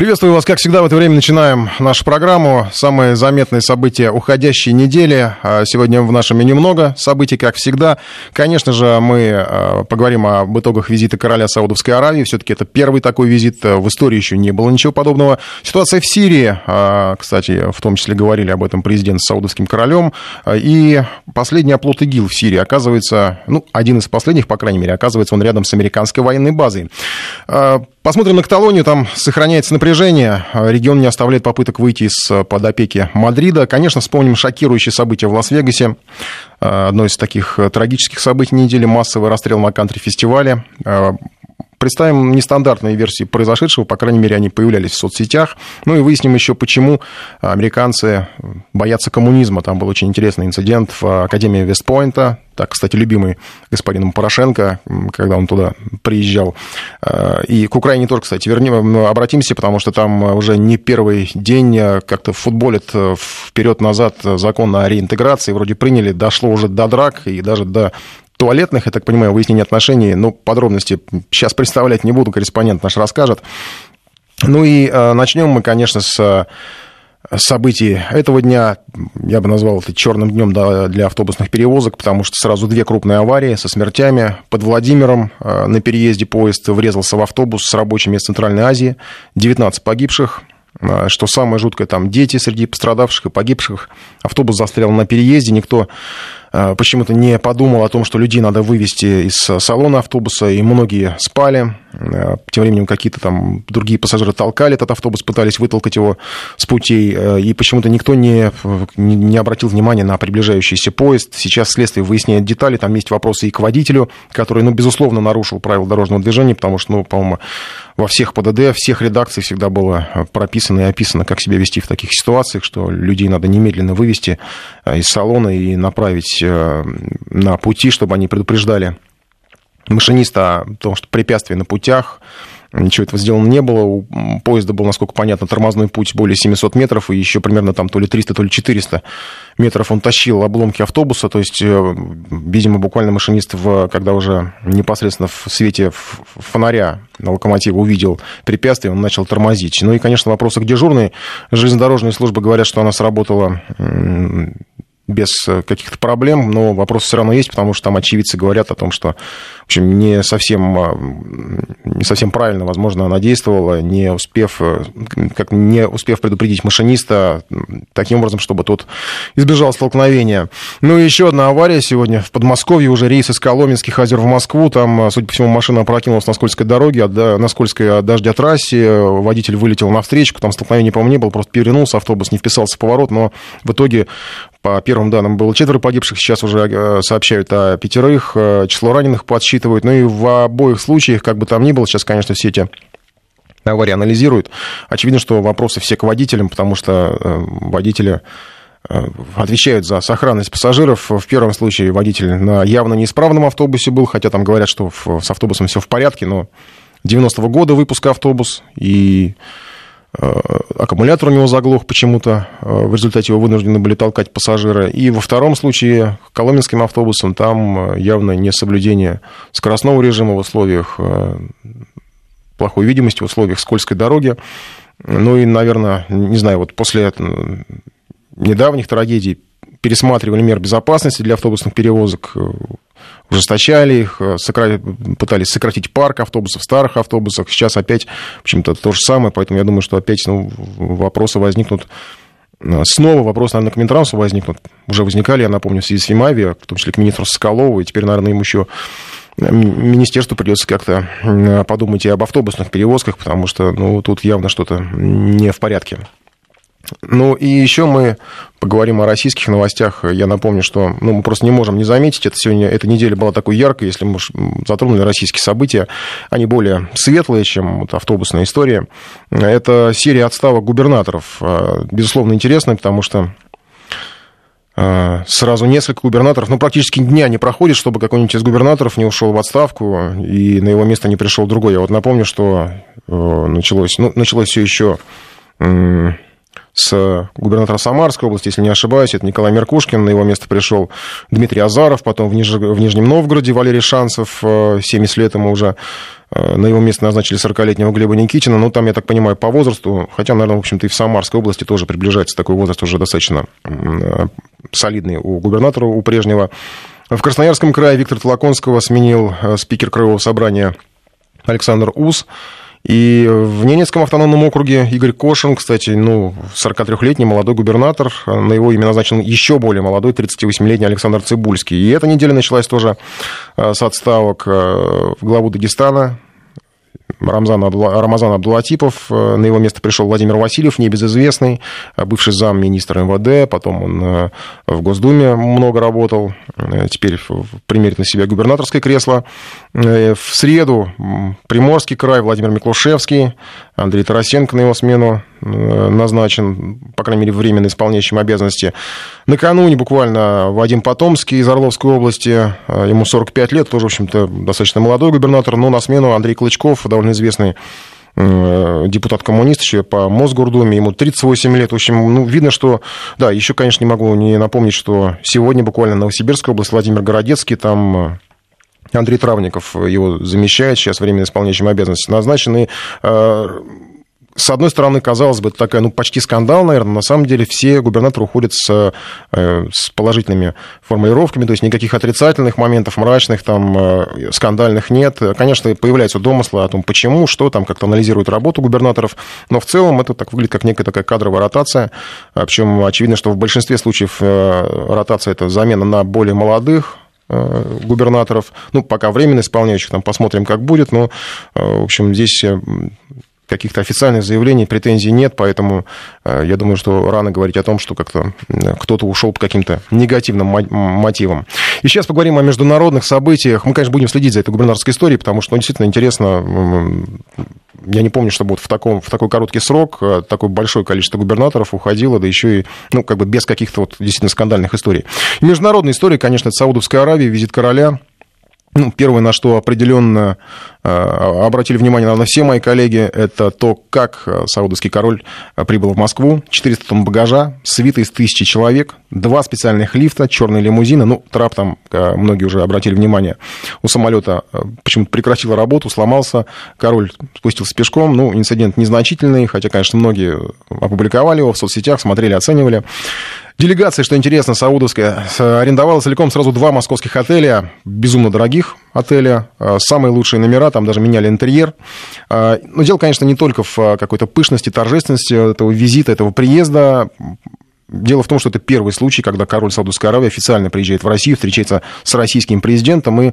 Приветствую вас. Как всегда, в это время начинаем нашу программу. Самые заметные события уходящей недели. А сегодня в нашем меню много событий, как всегда. Конечно же, мы а, поговорим об итогах визита короля Саудовской Аравии. Все-таки это первый такой визит. В истории еще не было ничего подобного. Ситуация в Сирии. А, кстати, в том числе говорили об этом президент с саудовским королем. И последний оплот ИГИЛ в Сирии. Оказывается, ну, один из последних, по крайней мере, оказывается, он рядом с американской военной базой. Посмотрим на Каталонию. Там сохраняется напряжение. Регион не оставляет попыток выйти из-под опеки Мадрида. Конечно, вспомним шокирующие события в Лас-Вегасе. Одно из таких трагических событий недели – массовый расстрел на кантри-фестивале. Представим нестандартные версии произошедшего, по крайней мере, они появлялись в соцсетях. Ну и выясним еще, почему американцы боятся коммунизма. Там был очень интересный инцидент в Академии Вестпойнта. Так, кстати, любимый господином Порошенко, когда он туда приезжал. И к Украине тоже, кстати, вернем, обратимся, потому что там уже не первый день как-то футболит вперед-назад закон о реинтеграции. Вроде приняли, дошло уже до драк и даже до туалетных, я так понимаю, выяснения отношений, ну, подробности сейчас представлять не буду, корреспондент наш расскажет. Ну и э, начнем мы, конечно, с э, событий этого дня. Я бы назвал это черным днем для автобусных перевозок, потому что сразу две крупные аварии со смертями. Под Владимиром э, на переезде поезд врезался в автобус с рабочими из Центральной Азии. 19 погибших. Что самое жуткое, там дети среди пострадавших и погибших. Автобус застрял на переезде, никто почему-то не подумал о том, что людей надо вывести из салона автобуса, и многие спали. Э, тем временем какие-то там другие пассажиры толкали этот автобус, пытались вытолкать его с путей, э, и почему-то никто не, не обратил внимания на приближающийся поезд. Сейчас следствие выясняет детали, там есть вопросы и к водителю, который, ну, безусловно, нарушил правила дорожного движения, потому что, ну, по-моему, во всех ПДД, всех редакций всегда было прописано и описано, как себя вести в таких ситуациях, что людей надо немедленно вывести из салона и направить Э, на пути, чтобы они предупреждали машиниста о том, что препятствий на путях, Ничего этого сделано не было. У поезда был, насколько понятно, тормозной путь более 700 метров, и еще примерно там то ли 300, то ли 400 метров он тащил обломки автобуса. То есть, э, видимо, буквально машинист, в, когда уже непосредственно в свете фонаря на локомотиве увидел препятствие, он начал тормозить. Ну и, конечно, вопросы к дежурной. Железнодорожные службы говорят, что она сработала без э, каких-то проблем, но вопрос все равно есть, потому что там очевидцы говорят о том, что в общем, не совсем, а, не совсем правильно, возможно, она действовала, не успев, э, как, не успев предупредить машиниста таким образом, чтобы тот избежал столкновения. Ну и еще одна авария сегодня в Подмосковье, уже рейс из Коломенских озер в Москву, там, судя по всему, машина опрокинулась на скользкой дороге, на скользкой дождя трассе, водитель вылетел на встречку, там столкновения, по-моему, не было, просто перевернулся, автобус не вписался в поворот, но в итоге по первым данным было четверо погибших, сейчас уже э, сообщают о пятерых, э, число раненых подсчитывают. Ну и в обоих случаях, как бы там ни было, сейчас, конечно, все эти аварии анализируют. Очевидно, что вопросы все к водителям, потому что э, водители отвечают за сохранность пассажиров. В первом случае водитель на явно неисправном автобусе был, хотя там говорят, что с автобусом все в порядке, но 90-го года выпуска автобус, и аккумулятор у него заглох почему-то, э, в результате его вынуждены были толкать пассажиры. И во втором случае коломенским автобусом там э, явно не соблюдение скоростного режима в условиях плохой видимости, в условиях скользкой дороги. Ну и, наверное, не знаю, вот после недавних трагедий пересматривали мер безопасности для автобусных перевозок, ужесточали их, э, пытались сократить парк автобусов, старых автобусах. Сейчас опять, в общем-то, то же самое, поэтому я думаю, что опять ну, вопросы возникнут э, Снова вопросы, наверное, к Минтрансу возникнут. Уже возникали, я напомню, в связи с Фимави, в том числе к министру Соколову, и теперь, наверное, ему еще э, министерству придется как-то подумать и об автобусных перевозках, потому что ну, тут явно что-то не в порядке. Ну и еще мы поговорим о российских новостях. Я напомню, что ну, мы просто не можем не заметить, это сегодня, эта неделя была такой яркой, если мы затронули российские события, они более светлые, чем вот автобусная история. Это серия отставок губернаторов. А, безусловно, интересная, потому что а, сразу несколько губернаторов, ну, практически дня не проходит, чтобы какой-нибудь из губернаторов не ушел в отставку и на его место не пришел другой. Я вот напомню, что э, началось, ну, началось все еще с губернатора Самарской области, если не ошибаюсь, это Николай Меркушкин, на его место пришел Дмитрий Азаров, потом в, Ниж... в Нижнем Новгороде Валерий Шансов, 70 лет ему уже на его место назначили 40-летнего Глеба Никитина. Ну, там, я так понимаю, по возрасту, хотя, наверное, в общем-то, и в Самарской области тоже приближается такой возраст уже достаточно солидный у губернатора, у прежнего. В Красноярском крае Виктор Толоконского сменил спикер Краевого собрания Александр Ус. И в Ненецком автономном округе Игорь Кошин, кстати, ну, 43-летний молодой губернатор, на его имя назначен еще более молодой, 38-летний Александр Цибульский. И эта неделя началась тоже э, с отставок э, в главу Дагестана Рамзан, Абдула, Рамазан Абдулатипов. Э, на его место пришел Владимир Васильев, небезызвестный, э, бывший замминистра МВД, потом он э, в Госдуме много работал, теперь примерит на себя губернаторское кресло. В среду Приморский край, Владимир Миклушевский, Андрей Тарасенко на его смену назначен, по крайней мере, временно исполняющим обязанности. Накануне буквально Вадим Потомский из Орловской области, ему 45 лет, тоже, в общем-то, достаточно молодой губернатор, но на смену Андрей Клычков, довольно известный э, депутат-коммунист еще по Мосгордуме, ему 38 лет. В общем, ну, видно, что... Да, еще, конечно, не могу не напомнить, что сегодня буквально Новосибирская область, Владимир Городецкий, там э, Андрей Травников его замещает, сейчас временно исполняющим обязанности назначены. Э, с одной стороны, казалось бы, это такая, ну, почти скандал, наверное, на самом деле все губернаторы уходят с, э, с положительными формулировками, то есть никаких отрицательных моментов, мрачных, там, э, скандальных нет. Конечно, появляются домыслы о том, почему, что там, как-то анализируют работу губернаторов, но в целом это так выглядит как некая такая кадровая ротация, причем очевидно, что в большинстве случаев э, ротация – это замена на более молодых, губернаторов, ну, пока временно исполняющих, там посмотрим, как будет, но, в общем, здесь каких-то официальных заявлений, претензий нет, поэтому э, я думаю, что рано говорить о том, что как-то кто-то ушел по каким-то негативным мотивам. И сейчас поговорим о международных событиях. Мы, конечно, будем следить за этой губернаторской историей, потому что ну, действительно интересно. Я не помню, чтобы вот в, таком, в такой короткий срок э, такое большое количество губернаторов уходило, да еще и, ну, как бы без каких-то вот действительно скандальных историй. И международная история, конечно, это Саудовская Аравия, визит короля, ну, первое, на что определенно э, обратили внимание, наверное, все мои коллеги, это то, как э, саудовский король э, прибыл в Москву. 400 тонн багажа, свита из тысячи человек, два специальных лифта, черные лимузины. Ну, трап там, многие уже обратили внимание, у самолета почему-то прекратила работу, сломался. Король спустился пешком. Ну, инцидент незначительный, хотя, конечно, многие опубликовали его в соцсетях, смотрели, оценивали. Делегация, что интересно, саудовская, арендовала целиком сразу два московских отеля, безумно дорогих отеля, а, самые лучшие номера, там даже меняли интерьер. А, но дело, конечно, не только в а, какой-то пышности, торжественности этого визита, этого приезда. Дело в том, что это первый случай, когда король Саудовской Аравии официально приезжает в Россию, встречается с российским президентом. И,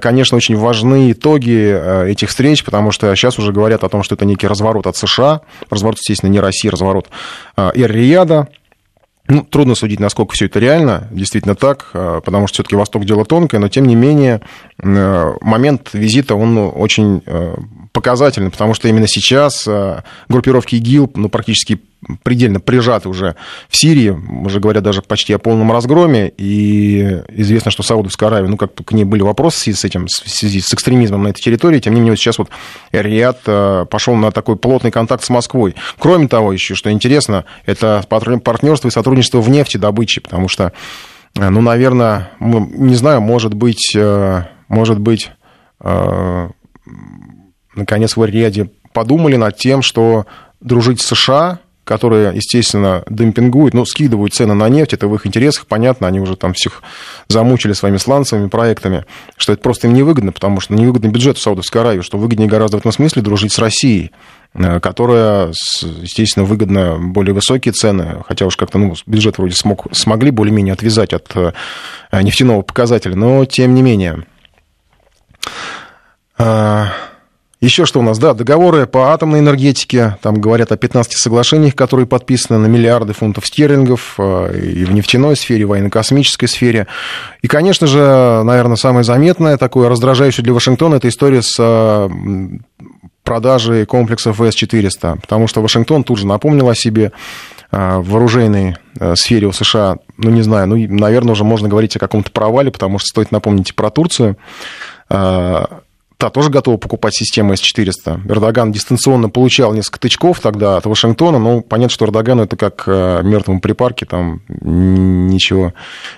конечно, очень важны итоги этих встреч, потому что сейчас уже говорят о том, что это некий разворот от США. Разворот, естественно, не России, разворот Эр-Рияда. Ну, трудно судить, насколько все это реально, действительно так, а, потому что все-таки Восток дело тонкое, но тем не менее э, момент визита, он ну, очень показательный, потому что именно сейчас э, группировки ИГИЛ ну, практически предельно прижаты уже в Сирии, уже говорят даже почти о полном разгроме, и известно, что Саудовская Аравия, ну, как к ней были вопросы с этим, в связи с экстремизмом на этой территории, тем не менее, сейчас вот Риад э, пошел на такой плотный контакт с Москвой. Кроме того, еще, что интересно, это партнерство и сотрудничество в нефтедобыче, потому что, э, ну, наверное, не знаю, может быть, может быть, наконец в Риаде подумали над тем, что дружить с США которые, естественно, демпингуют, ну, скидывают цены на нефть, это в их интересах, понятно, они уже там всех замучили своими сланцевыми проектами, что это просто им невыгодно, потому что невыгодный бюджет в Саудовской Аравии, что выгоднее гораздо в этом смысле дружить с Россией, э, которая, естественно, выгодно более высокие цены, хотя уж как-то ну, бюджет вроде смог, смогли более-менее отвязать от э, нефтяного показателя, но тем не менее. Еще что у нас? Да, договоры по атомной энергетике. Там говорят о 15 соглашениях, которые подписаны на миллиарды фунтов стерлингов э, и в нефтяной сфере, и в военно-космической сфере. И, конечно же, наверное, самое заметное, такое раздражающее для Вашингтона, это история с э, продажей комплексов С-400. Потому что Вашингтон тут же напомнил о себе э, в вооруженной сфере у США, ну, не знаю, ну, наверное, уже можно говорить о каком-то провале, потому что стоит напомнить про Турцию та тоже готова покупать систему С-400. Эрдоган дистанционно получал несколько тычков тогда от Вашингтона, но понятно, что Эрдогану это как э, мертвому припарке, там ничего,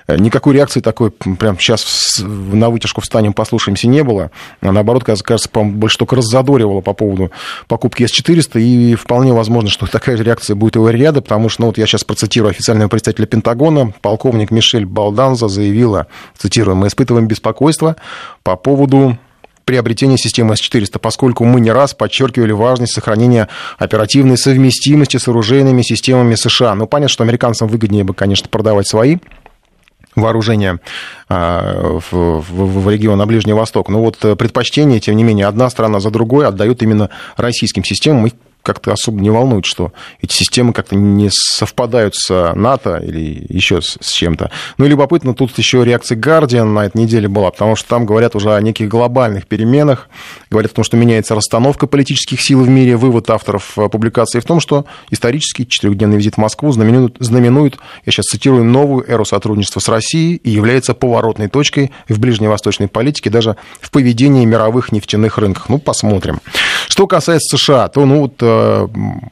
э, никакой реакции такой, прям сейчас на вытяжку встанем, послушаемся, не было. А наоборот, кажется, больше только раззадоривало по поводу покупки С-400, и вполне возможно, что такая же реакция будет у Эриада, потому что, ну, вот я сейчас процитирую официального представителя Пентагона, полковник Мишель Балданза заявила, цитирую, мы испытываем беспокойство по поводу приобретения системы С-400, поскольку мы не раз подчеркивали важность сохранения оперативной совместимости с оружейными системами США. Ну, понятно, что американцам выгоднее бы, конечно, продавать свои вооружения а, в, в, в регион на Ближний Восток. Но вот предпочтение, тем не менее, одна страна за другой отдают именно российским системам. Их как-то особо не волнует, что эти системы как-то не совпадают с НАТО или еще с, чем-то. Ну и любопытно, тут еще реакция Guardian на этой неделе была, потому что там говорят уже о неких глобальных переменах, говорят о том, что меняется расстановка политических сил в мире. Вывод авторов э, публикации в том, что исторический четырехдневный визит в Москву знаменует, знаменует, я сейчас цитирую, новую эру сотрудничества с Россией и является поворотной точкой в ближневосточной политике, даже в поведении мировых нефтяных рынков. Ну, посмотрим. Что касается США, то, ну, вот э,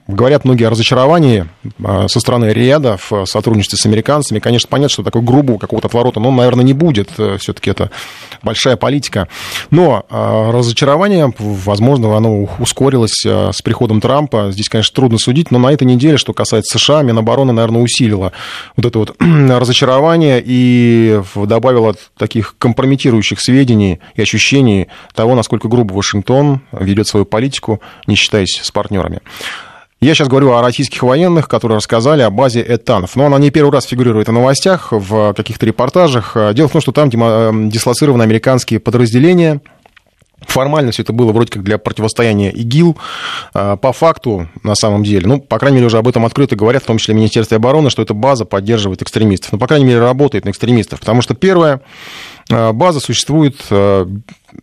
говорят многие о разочаровании э, со стороны Риада в сотрудничестве с американцами. Конечно, понятно, что такой грубого какого-то отворота, но, наверное, не будет. Э, Все-таки это большая политика. Но разочарование, возможно, оно ускорилось с приходом Трампа. Здесь, конечно, трудно судить, но на этой неделе, что касается США, Минобороны, наверное, усилила вот это вот разочарование и добавила таких компрометирующих сведений и ощущений того, насколько грубо Вашингтон ведет свою политику, не считаясь с партнерами. Я сейчас говорю о российских военных, которые рассказали о базе Этанов. Но она не первый раз фигурирует в новостях, в каких-то репортажах. Дело в том, что там э, дислоцированы американские подразделения, Формально все это было вроде как для противостояния ИГИЛ. А, по факту, на самом деле, ну, по крайней мере, уже об этом открыто говорят, в том числе Министерство обороны, что эта база поддерживает экстремистов. Ну, по крайней мере, работает на экстремистов. Потому что первое, а, база существует а,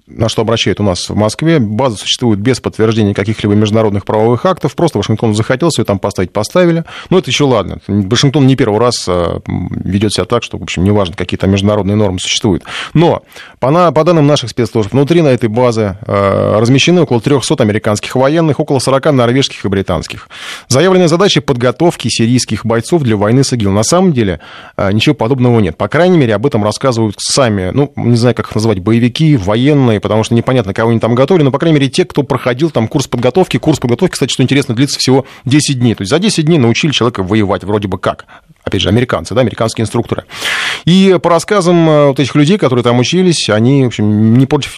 на что обращают у нас в Москве, база существует без подтверждения каких-либо международных правовых актов, просто Вашингтон захотел все там поставить, поставили. Но это еще ладно. Вашингтон не первый раз а, ведет себя так, что, в общем, неважно, какие там международные нормы существуют. Но по, на, по данным наших спецслужб, внутри на этой базе а, размещены около 300 американских военных, около 40 норвежских и британских. Заявленные задачи подготовки сирийских бойцов для войны с ИГИЛ. На самом деле а, ничего подобного нет. По крайней мере, об этом рассказывают сами, ну, не знаю, как их назвать, боевики, военные, военные, потому что непонятно, кого они там готовили, но, по крайней мере, те, кто проходил там курс подготовки. Курс подготовки, кстати, что интересно, длится всего 10 дней. То есть за 10 дней научили человека воевать вроде бы как. Опять же, американцы, да, американские инструкторы. И по рассказам э, вот этих людей, которые там учились, они, в общем, не против,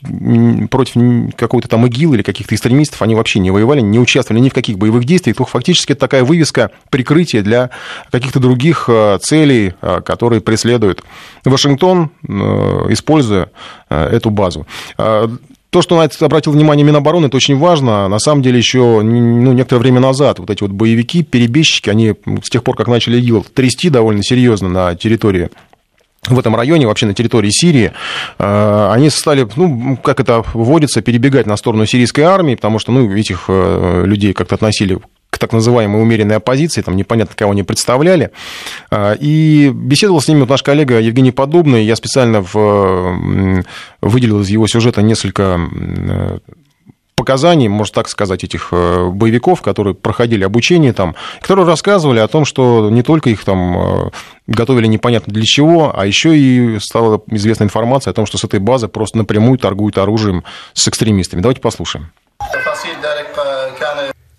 против какой-то там ИГИЛ или каких-то экстремистов, они вообще не воевали, не участвовали ни в каких боевых действиях. Только фактически это такая вывеска, прикрытие для каких-то других э, целей, э, которые преследует Вашингтон, используя эту базу. То, что на это обратил внимание Минобороны, это очень важно. На самом деле, еще ну, некоторое время назад вот эти вот боевики, перебежчики, они с тех пор, как начали ИГИЛ трясти довольно серьезно на территории в этом районе, вообще на территории Сирии, э, они стали, ну, как это вводится, перебегать на сторону сирийской армии, потому что, ну, этих э, людей как-то относили к так называемой умеренной оппозиции, там непонятно, кого они представляли. А, и беседовал с ними вот наш коллега Евгений Подобный. Я специально в, выделил из его сюжета несколько показаний, можно так сказать, этих э, боевиков, которые проходили обучение там, которые рассказывали о том, что не только их там э, готовили непонятно для чего, а еще и стала известна информация о том, что с этой базы просто напрямую торгуют оружием с экстремистами. Давайте послушаем.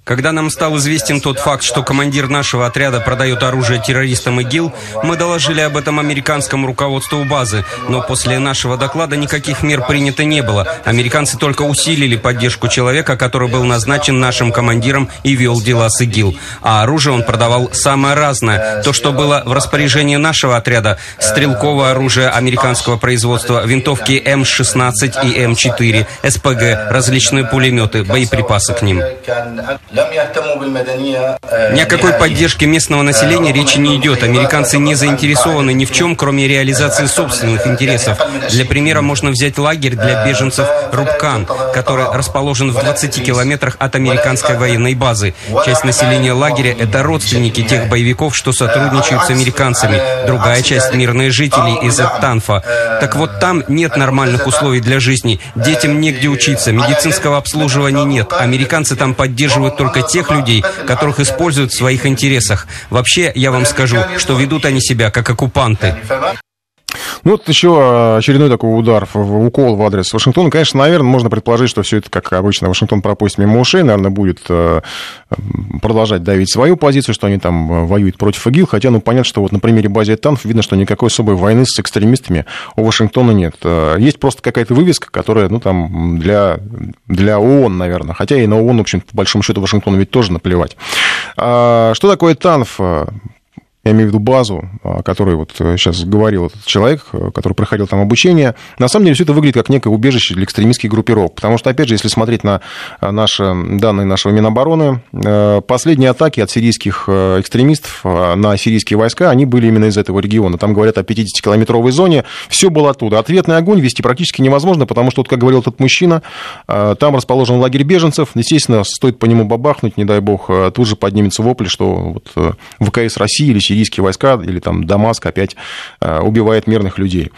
Когда нам стал известен тот факт, что командир нашего отряда продает оружие террористам ИГИЛ, мы доложили об этом американскому руководству базы, но после нашего доклада никаких мер принято не было. Американцы только усилили поддержку человека, который был назначен нашим командиром и вел дела с ИГИЛ. А оружие он продавал самое разное. То, что было в распоряжении нашего отряда, стрелковое оружие американского производства, винтовки М-16 и М-4, СПГ, различные пулеметы, боеприпасы к ним. Ни о какой поддержке местного населения речи не идет. Американцы не заинтересованы ни в чем, кроме реализации собственных интересов. Для примера можно взять лагерь для беженцев Рубкан, который расположен в 20 километрах от американской военной базы. Часть населения лагеря – это родственники тех боевиков, что сотрудничают с американцами. Другая часть – мирные жители из Эттанфа. Так вот, там нет нормальных условий для жизни. Детям негде учиться, медицинского обслуживания нет. Американцы там поддерживают только тех людей, которых используют в своих интересах. Вообще, я вам скажу, что ведут они себя как оккупанты. Ну, вот еще а, очередной такой удар, укол в адрес Вашингтона. Конечно, наверное, можно предположить, что все это, как обычно, Вашингтон пропустит мимо ушей, наверное, будет э, продолжать давить свою позицию, что они там э, воюют против ИГИЛ, хотя, ну, понятно, что вот на примере базы Танф видно, что никакой особой войны с экстремистами у Вашингтона нет. Есть просто какая-то вывеска, которая, ну, там, для, для ООН, наверное, хотя и на ООН, в общем, по большому счету, Вашингтону ведь тоже наплевать. А, что такое ТАНФ? Я имею в виду базу, о которой вот сейчас э, говорил этот человек, э, который проходил там обучение, на самом деле все это выглядит как некое убежище для экстремистских группировок. Потому что, опять же, если смотреть на э, наши данные нашего Минобороны, последние атаки от сирийских экстремистов на сирийские войска, они были именно из этого региона. Там говорят о 50-километровой зоне. Все было оттуда. Ответный огонь вести практически невозможно, потому что, вот, как говорил этот мужчина, там расположен лагерь беженцев. Естественно, стоит по нему бабахнуть, не дай бог, тут же поднимется вопль, что вот ВКС России или сирийские войска или там Дамаск опять э, убивает мирных людей.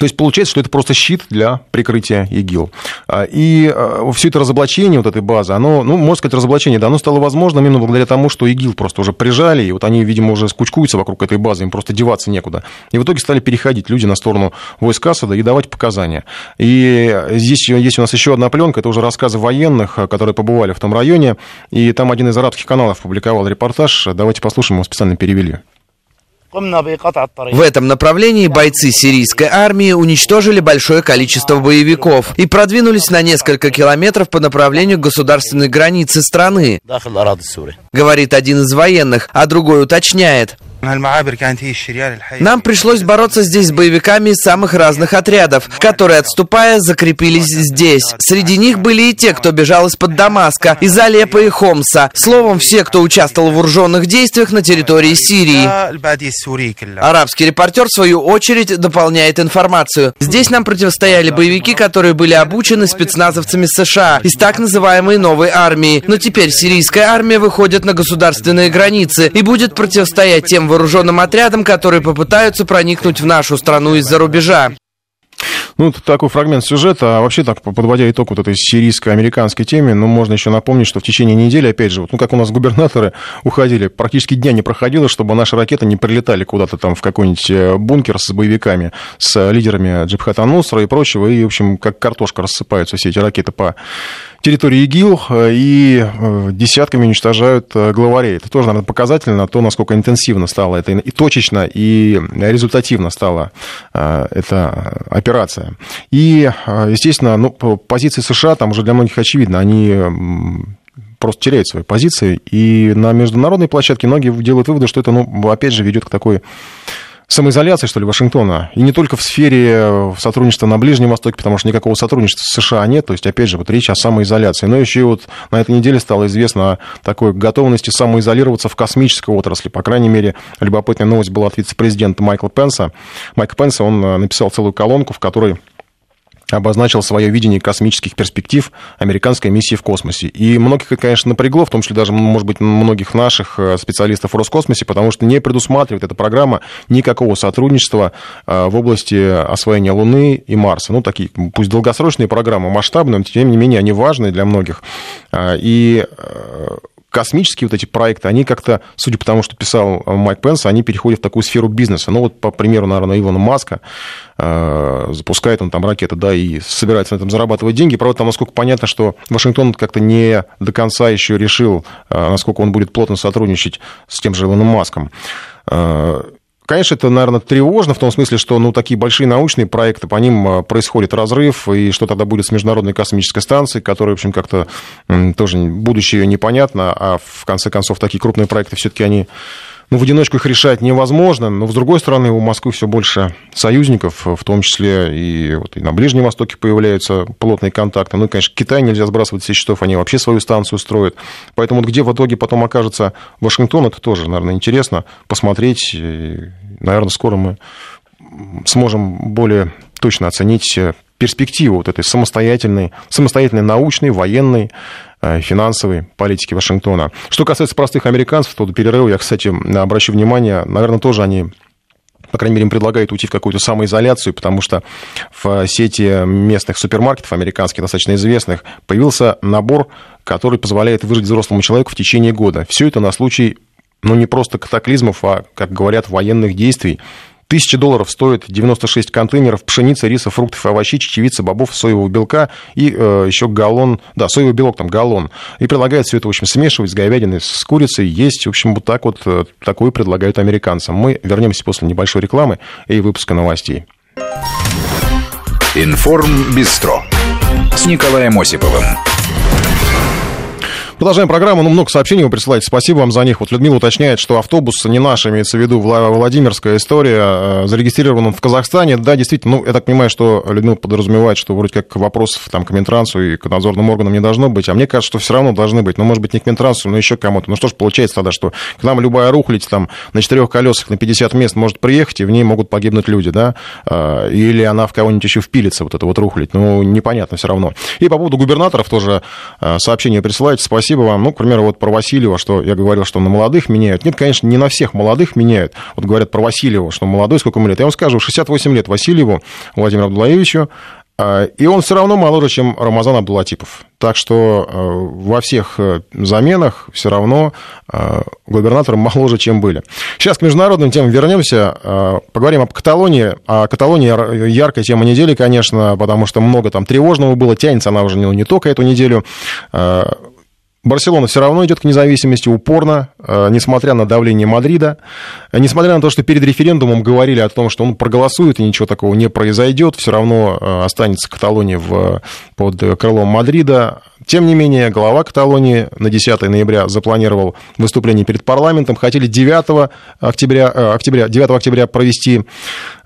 То есть получается, что это просто щит для прикрытия ИГИЛ. А, и а, все это разоблачение вот этой базы, оно, ну, можно сказать, разоблачение, да, оно стало возможным именно благодаря тому, что ИГИЛ просто уже прижали, и вот они, видимо, уже скучкуются вокруг этой базы, им просто деваться некуда. И в итоге стали переходить люди на сторону войск Асада и давать показания. И здесь есть у нас еще одна пленка, это уже рассказы военных, которые побывали в том районе, и там один из арабских каналов публиковал репортаж. Давайте послушаем, его специально перевели. В этом направлении бойцы сирийской армии уничтожили большое количество боевиков и продвинулись на несколько километров по направлению к государственной границе страны, говорит один из военных, а другой уточняет – нам пришлось бороться здесь с боевиками самых разных отрядов, которые, отступая, закрепились здесь. Среди них были и те, кто бежал из-под Дамаска, из Алеппо и Хомса. Словом, все, кто участвовал в вооруженных действиях на территории Сирии. Арабский репортер, в свою очередь, дополняет информацию. Здесь нам противостояли боевики, которые были обучены спецназовцами США из так называемой новой армии. Но теперь сирийская армия выходит на государственные границы и будет противостоять тем вооруженным отрядам, которые попытаются проникнуть в нашу страну из-за рубежа. Ну, это такой фрагмент сюжета. А вообще, так, подводя итог вот этой сирийско-американской теме, ну, можно еще напомнить, что в течение недели, опять же, вот, ну, как у нас губернаторы уходили, практически дня не проходило, чтобы наши ракеты не прилетали куда-то там в какой-нибудь э, бункер с боевиками, с лидерами Джибхат Нусра и прочего, и, в общем, как картошка рассыпаются все эти ракеты по территории ИГИЛ э, и э, десятками уничтожают э, главарей. Это тоже, наверное, показательно то, насколько интенсивно стало это, и точечно, и результативно стала эта операция. И, естественно, ну, позиции США там уже для многих очевидно, они просто теряют свои позиции, и на международной площадке многие делают выводы, что это, ну, опять же, ведет к такой самоизоляции, что ли, Вашингтона. И не только в сфере э, сотрудничества на Ближнем Востоке, потому что никакого сотрудничества с США нет. То есть, опять же, вот речь о самоизоляции. Но еще и вот на этой неделе стало известно о такой готовности самоизолироваться в космической отрасли. По крайней мере, любопытная новость была от вице-президента Майкла Пенса. Майк Пенса, он э, написал целую колонку, в которой обозначил свое видение космических перспектив американской миссии в космосе. И многих это, конечно, напрягло, в том числе даже, может быть, многих наших э, специалистов в Роскосмосе, потому что не предусматривает эта программа никакого сотрудничества э, в области освоения Луны и Марса. Ну, такие, пусть долгосрочные программы, масштабные, но тем не менее они важны для многих. Э, и космические вот эти проекты, они как-то, судя по тому, что писал Майк Пенс, они переходят в такую сферу бизнеса. Ну, вот, по примеру, наверное, Илона Маска, э, запускает он там ракеты, да, и собирается на этом зарабатывать деньги. Правда, там, насколько понятно, что Вашингтон как-то не до конца еще решил, э, насколько он будет плотно сотрудничать с тем же Илоном Маском. Э, Конечно, это, наверное, тревожно в том смысле, что ну, такие большие научные проекты, по ним а, происходит разрыв, и что тогда будет с Международной космической станцией, которая, в общем, как-то тоже будущее ее непонятно, а в конце концов такие крупные проекты все-таки они ну, в одиночку их решать невозможно, но, с другой стороны, у Москвы все больше союзников, в том числе и, вот, и на Ближнем Востоке появляются плотные контакты. Ну, и, конечно, Китай нельзя сбрасывать все счетов, они вообще свою станцию строят. Поэтому вот где в итоге потом окажется Вашингтон, это тоже, наверное, интересно посмотреть. И, наверное, скоро мы сможем более точно оценить перспективу вот этой самостоятельной, самостоятельной научной, военной, финансовой политики Вашингтона. Что касается простых американцев, то до перерыва я, кстати, обращу внимание, наверное, тоже они по крайней мере, им предлагают уйти в какую-то самоизоляцию, потому что в сети местных супермаркетов, американских, достаточно известных, появился набор, который позволяет выжить взрослому человеку в течение года. Все это на случай, ну, не просто катаклизмов, а, как говорят, военных действий. Тысяча долларов стоит 96 контейнеров пшеницы, риса, фруктов, овощей, чечевицы, бобов, соевого белка и э, еще галлон, да, соевый белок там галлон. И предлагают все это, в общем, смешивать с говядиной, с курицей, есть. В общем, вот так вот, э, такое предлагают американцам. Мы вернемся после небольшой рекламы и выпуска новостей. Информ Бистро с Николаем Осиповым. Продолжаем программу. Ну, много сообщений вы присылаете. Спасибо вам за них. Вот Людмила уточняет, что автобус не наш, имеется в виду Владимирская история, э, зарегистрирован он в Казахстане. Да, действительно, ну, я так понимаю, что Людмила подразумевает, что вроде как вопросов там к Минтрансу и к надзорным органам не должно быть. А мне кажется, что все равно должны быть. Ну, может быть, не к Минтрансу, но еще кому-то. Ну, что ж получается тогда, что к нам любая рухлить там на четырех колесах на 50 мест может приехать, и в ней могут погибнуть люди, да? Э, или она в кого-нибудь еще впилится, вот это вот рухлить. Ну, непонятно все равно. И по поводу губернаторов тоже э, сообщение присылаете. Спасибо спасибо вам. Ну, к примеру, вот про Васильева, что я говорил, что на молодых меняют. Нет, конечно, не на всех молодых меняют. Вот говорят про Васильева, что молодой, сколько ему лет. Я вам скажу, 68 лет Васильеву Владимиру Абдулаевичу, а, и он все равно моложе, чем Рамазан Абдулатипов. Так что э, во всех э, заменах все равно э, губернаторы моложе, чем были. Сейчас к международным темам вернемся. Поговорим об Каталонии. А Каталония яркая тема недели, конечно, потому что много там тревожного было. Тянется она уже не только эту неделю. Барселона все равно идет к независимости упорно, э, несмотря на давление Мадрида, несмотря на то, что перед референдумом говорили о том, что он проголосует и ничего такого не произойдет, все равно э, останется Каталония в, под крылом Мадрида. Тем не менее, глава Каталонии на 10 ноября запланировал выступление перед парламентом. Хотели 9 октября, э, октября, 9 октября провести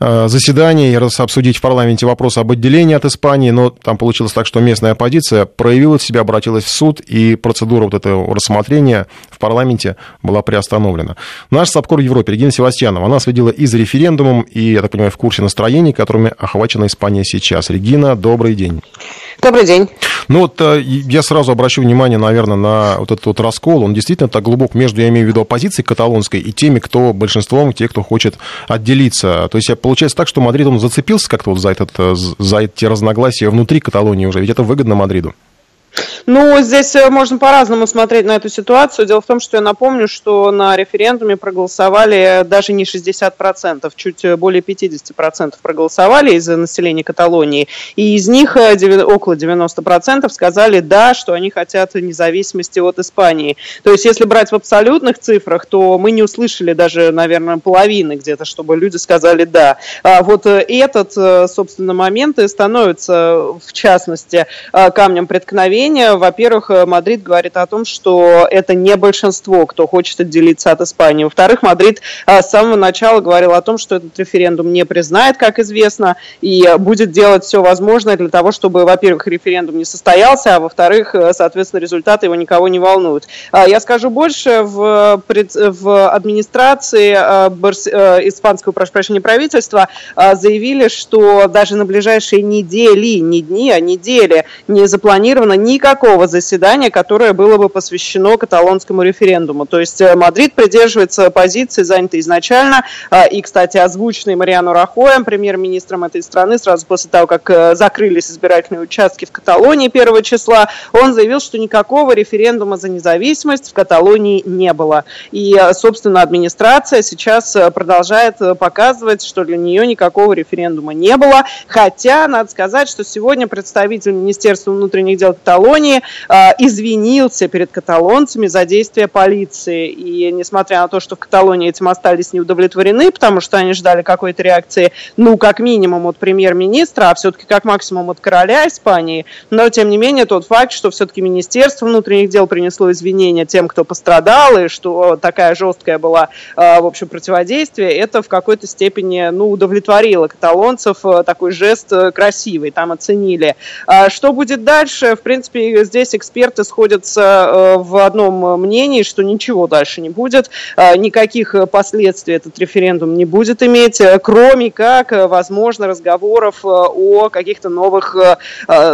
э, заседание и обсудить в парламенте вопрос об отделении от Испании, но там получилось так, что местная оппозиция проявила себя, обратилась в суд, и процедура вот этого рассмотрения в парламенте была приостановлена. Наш САПКОР в Европе, Регина Севастьянова, она следила и за референдумом, и, я так понимаю, в курсе настроений, которыми охвачена Испания сейчас. Регина, добрый день. Добрый день. Ну вот э, я сразу обращу внимание, наверное, на вот этот вот раскол. Он действительно так глубок между, я имею в виду, оппозицией каталонской и теми, кто большинством, те, кто хочет отделиться. То есть получается так, что Мадрид, он зацепился как-то вот за, этот, э, за эти разногласия внутри Каталонии уже. Ведь это выгодно Мадриду. Ну, здесь э, можно по-разному смотреть на эту ситуацию. Дело в том, что я напомню, что на референдуме проголосовали даже не 60%, чуть более 50% проголосовали из населения Каталонии. И из них э, около 90% сказали «да», что они хотят независимости от Испании. То есть, если брать в абсолютных цифрах, то мы не услышали даже, наверное, половины где-то, чтобы люди сказали «да». А вот э, этот, собственно, момент и становится, в частности, камнем преткновения мнение. Во-первых, э, Мадрид говорит о том, что это не большинство, кто хочет отделиться от Испании. Во-вторых, Мадрид э, с самого начала говорил о том, что этот референдум не признает, как известно, и будет делать все возможное для того, чтобы, во-первых, референдум не состоялся, а во-вторых, э, соответственно, результаты его никого не волнуют. Я скажу больше, в, в администрации испанского, прошу прощения, правительства заявили, что даже на ближайшие недели, не дни, а недели не запланировано ни никакого заседания, которое было бы посвящено каталонскому референдуму. То есть э, Мадрид придерживается позиции, занятой изначально, э, и, кстати, озвученной Мариану Рахоем, премьер-министром этой страны, сразу после того, как э, закрылись избирательные участки в Каталонии 1 числа, он заявил, что никакого референдума за независимость в Каталонии не было. И, собственно, администрация сейчас продолжает показывать, что для нее никакого референдума не было. Хотя, надо сказать, что сегодня представитель Министерства внутренних дел Каталонии Испании извинился перед каталонцами за действия полиции. И несмотря на то, что в Каталонии этим остались не удовлетворены, потому что они ждали какой-то реакции, ну, как минимум от премьер-министра, а все-таки как максимум от короля Испании, но, тем не менее, тот факт, что все-таки Министерство внутренних дел принесло извинения тем, кто пострадал, и что такая жесткая была, а, в общем, противодействие, это в какой-то степени, ну, удовлетворило каталонцев, э, такой жест э, красивый, там оценили. А что будет дальше? В принципе, здесь эксперты сходятся э, в одном мнении, что ничего дальше не будет, а, никаких последствий этот референдум не будет иметь, кроме как, возможно, разговоров о каких-то новых,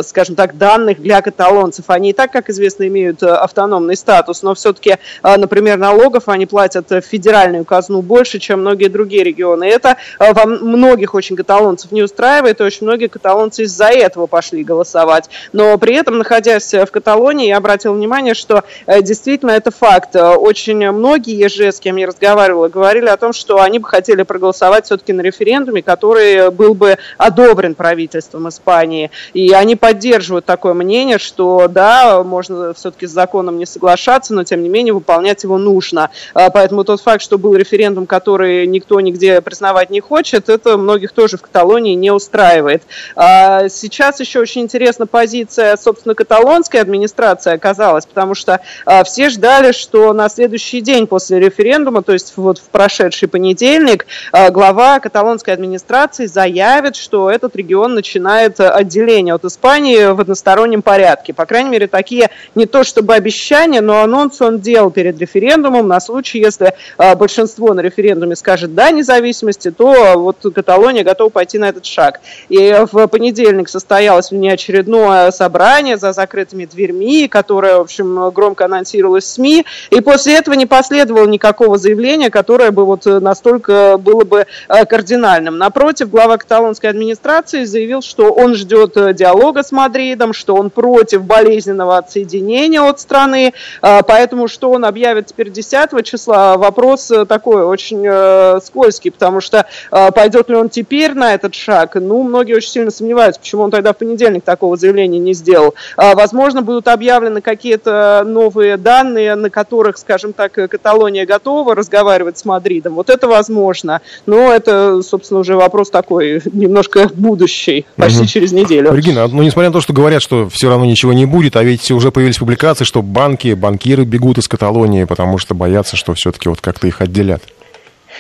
скажем так, данных для каталонцев. Они и так, как известно, имеют автономный статус, но все-таки, например, налогов они платят в федеральную казну больше, чем многие другие регионы. Это во многих очень каталонцев не устраивает, и очень многие каталонцы из-за этого пошли голосовать. Но при этом, находясь в Каталонии, я обратил внимание, что действительно это факт. Очень многие ЕЖ, с кем я разговаривала, говорили о том, что они бы хотели проголосовать все-таки на референдуме, который был бы одобрен правительством Испании. И они поддерживают такое мнение, что да, можно все-таки с законом не соглашаться, но тем не менее выполнять его нужно. А, поэтому тот факт, что был референдум, который никто нигде признавать не хочет, это многих тоже в Каталонии не устраивает. А, сейчас еще очень интересна позиция, собственно, каталонской администрации оказалась, потому что а, все ждали, что на следующий день после референдума, то есть вот в прошедший понедельник, глава каталонской администрации заявит, что этот регион начинает отделение от Испании в одностороннем порядке. По крайней мере, такие не то чтобы обещания, но анонс он делал перед референдумом на случай, если большинство на референдуме скажет «да» независимости, то вот Каталония готова пойти на этот шаг. И в понедельник состоялось внеочередное собрание за закрытыми дверьми, которое, в общем, громко анонсировалось в СМИ, и после этого не последовало никакого заявления, которое бы вот настолько было бы э, кардинальным. Напротив, глава каталонской администрации заявил, что он ждет э, диалога с Мадридом, что он против болезненного отсоединения от страны, э, поэтому что он объявит теперь 10 числа, вопрос такой очень скользкий, потому что пойдет ли он теперь на этот шаг, ну, многие очень сильно сомневаются, почему он тогда в понедельник такого заявления не сделал. Возможно, будут объявлены какие-то новые данные, на которых, скажем так, Каталония готова разговаривать с Мадридом. Вот это возможно. Но это, собственно, уже вопрос такой, немножко будущий, почти угу. через неделю. Регина, ну, несмотря на то, что говорят, что все равно ничего не будет, а ведь уже появились публикации, что банки, банкиры бегут из Каталонии, потому что боятся, что все-таки вот как-то их отделят.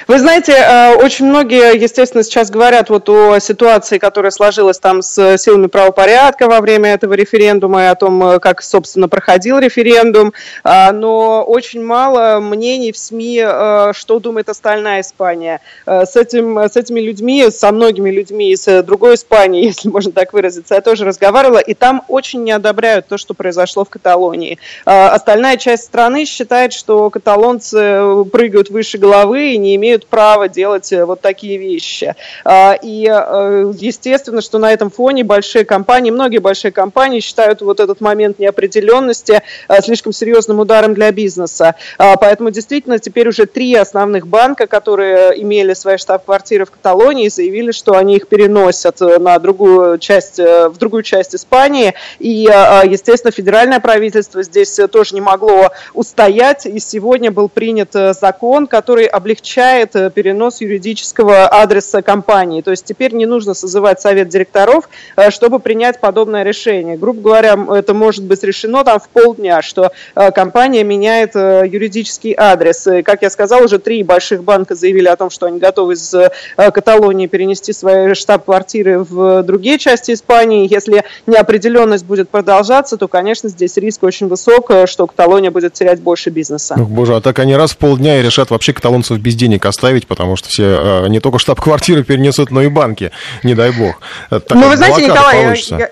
Вы знаете, э, очень многие, естественно, сейчас говорят вот о ситуации, которая сложилась там с силами правопорядка во время этого референдума и о том, э, как, собственно, проходил референдум, а, но очень мало мнений в СМИ, э, что думает остальная Испания. С, этим, с этими людьми, со многими людьми из другой Испании, если можно так выразиться, я тоже разговаривала, и там очень не одобряют то, что произошло в Каталонии. Остальная часть страны считает, что каталонцы прыгают выше головы и не имеют право делать э, вот такие вещи. А, и э, естественно, что на этом фоне большие компании, многие большие компании считают вот этот момент неопределенности э, слишком серьезным ударом для бизнеса. А, поэтому действительно теперь уже три основных банка, которые имели свои штаб-квартиры в Каталонии, заявили, что они их переносят на другую часть, в другую часть Испании. И, естественно, федеральное правительство здесь тоже не могло устоять. И сегодня был принят закон, который облегчает позволяет э, перенос юридического адреса компании. То есть теперь не нужно созывать совет директоров, э, чтобы принять подобное решение. Грубо говоря, это может быть решено там в полдня, что э, компания меняет юридический адрес. И, как я сказал, уже три больших банка заявили о том, что они готовы из Каталонии перенести свои штаб-квартиры в другие части Испании. Если неопределенность будет продолжаться, то, конечно, здесь риск очень высок, что Каталония будет терять больше бизнеса. Боже, а так они раз в полдня и решат вообще каталонцев без денег оставить, потому что все э, не только штаб-квартиры перенесут, но и банки, не дай бог. Так, ну, вы знаете, Николай, я, я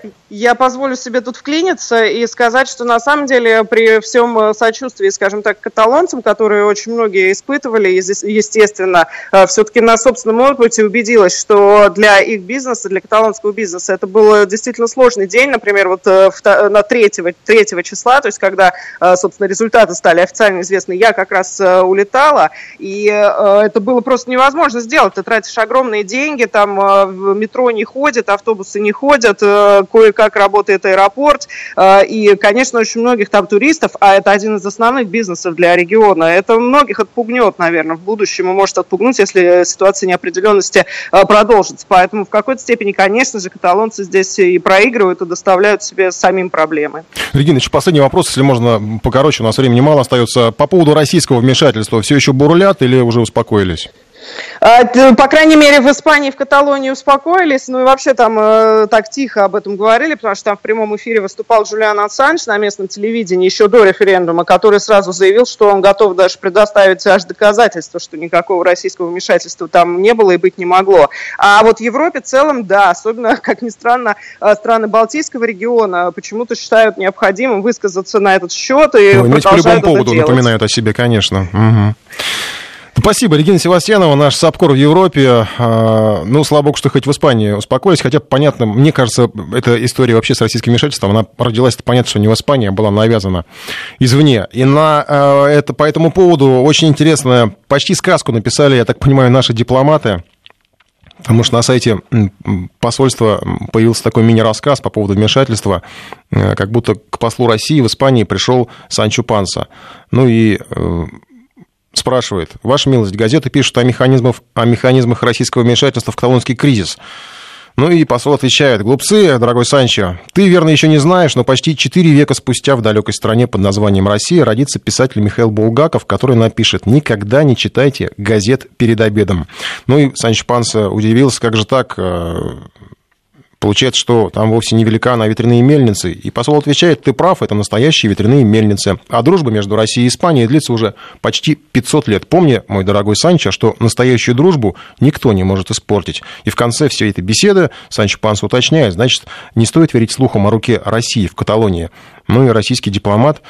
позволю себе тут вклиниться и сказать, что на самом деле при всем э, сочувствии, скажем так, каталонцам, которые очень многие испытывали, естественно, э, все-таки на собственном опыте убедилась, что для их бизнеса, для каталонского бизнеса это был действительно сложный день. Например, вот на 3, 3 числа, то есть когда, собственно, результаты стали официально известны, я как раз улетала, и это было просто невозможно сделать. Ты тратишь огромные деньги, там метро не ходит, автобусы не ходят, кое-как работает аэропорт. И, конечно, очень многих там туристов, а это один из основных бизнесов для региона, это многих отпугнет, наверное, в будущем и может отпугнуть, если ситуация неопределенности продолжится. Поэтому в какой-то степени, конечно же, каталонцы здесь и проигрывают, и доставляют себе самим проблемы. Регина, еще последний вопрос, если можно покороче, у нас времени мало остается. По поводу российского вмешательства все еще бурлят или уже успокоились? А, по крайней мере, в Испании, в Каталонии успокоились, ну и вообще там э, так тихо об этом говорили, потому что там в прямом эфире выступал Джулиан Ассанж на местном телевидении еще до референдума, который сразу заявил, что он готов даже предоставить аж доказательства, что никакого российского вмешательства там не было и быть не могло. А вот в Европе в целом, да, особенно, как ни странно, э, страны Балтийского региона почему-то считают необходимым высказаться на этот счет и ну, продолжают по любому поводу делать. напоминают о себе, конечно. Угу. Спасибо, Регина Севастьянова, наш САПКОР в Европе. А, ну, слава богу, что хоть в Испании успокоились, хотя, понятно, мне кажется, эта история вообще с российским вмешательством, она родилась, это понятно, что не в Испании, а была навязана извне. И на а, это, по этому поводу очень интересно, почти сказку написали, я так понимаю, наши дипломаты, Потому что на сайте посольства появился такой мини-рассказ по поводу вмешательства, э, как будто к послу России в Испании пришел Санчо Панса. Ну и э, спрашивает, Ваша милость, газеты пишут о механизмах, о механизмах российского вмешательства в каталонский кризис. Ну и посол отвечает, глупцы, дорогой Санчо, ты, верно, еще не знаешь, но почти четыре века спустя в далекой стране под названием Россия родится писатель Михаил Булгаков, который напишет «Никогда не читайте газет перед обедом». Ну и Санчо Панса удивился, как же так, э, Получается, что там вовсе не велика она ветряные мельницы. И посол отвечает, ты прав, это настоящие ветряные мельницы. А дружба между Россией и Испанией длится уже почти 500 лет. Помни, мой дорогой Санчо, что настоящую дружбу никто не может испортить. И в конце всей этой беседы Санчо Панс уточняет, значит, не стоит верить слухам о руке России в Каталонии. Ну и российский дипломат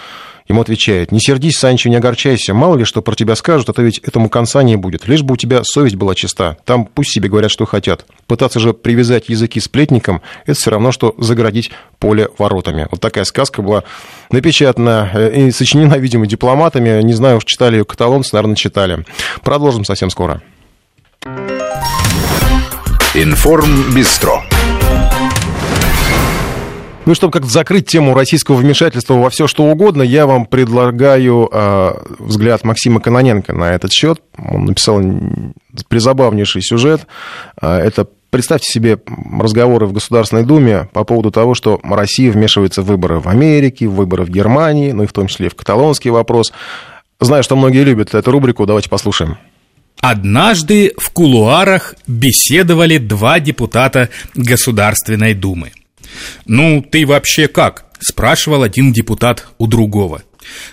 Ему отвечает, не сердись, Санчо, не огорчайся, мало ли что про тебя скажут, а то ведь этому конца не будет. Лишь бы у тебя совесть была чиста, там пусть себе говорят, что хотят. Пытаться же привязать языки сплетникам, это все равно, что заградить поле воротами. Вот такая сказка была напечатана э, и сочинена, видимо, дипломатами. Не знаю, уж читали ее каталонцы, наверное, читали. Продолжим совсем скоро. Информ Бистро. Ну и чтобы как-то закрыть тему российского вмешательства во все что угодно, я вам предлагаю э, взгляд Максима Каноненко на этот счет. Он написал призабавнейший сюжет. Э, это Представьте себе разговоры в Государственной Думе по поводу того, что Россия вмешивается в выборы в Америке, в выборы в Германии, ну и в том числе в каталонский вопрос. Знаю, что многие любят эту рубрику, давайте послушаем. Однажды в кулуарах беседовали два депутата Государственной Думы. «Ну, ты вообще как?» – спрашивал один депутат у другого.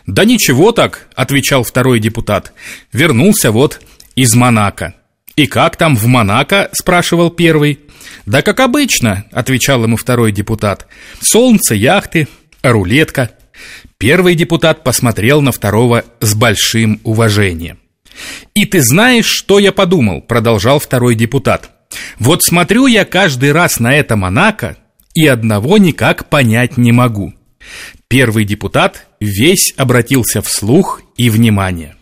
«Да ничего так», – отвечал второй депутат. «Вернулся вот из Монако». «И как там в Монако?» – спрашивал первый. «Да как обычно», – отвечал ему второй депутат. «Солнце, яхты, рулетка». Первый депутат посмотрел на второго с большим уважением. «И ты знаешь, что я подумал?» – продолжал второй депутат. «Вот смотрю я каждый раз на это Монако, и одного никак понять не могу. Первый депутат весь обратился вслух и внимание.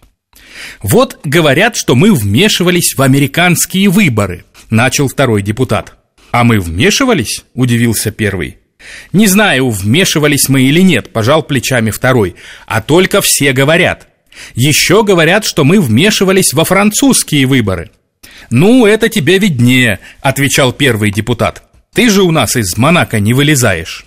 Вот говорят, что мы вмешивались в американские выборы, начал второй депутат. А мы вмешивались? удивился первый. Не знаю, вмешивались мы или нет, пожал плечами второй, а только все говорят. Еще говорят, что мы вмешивались во французские выборы. Ну, это тебе виднее, отвечал первый депутат. Ты же у нас из Монако не вылезаешь.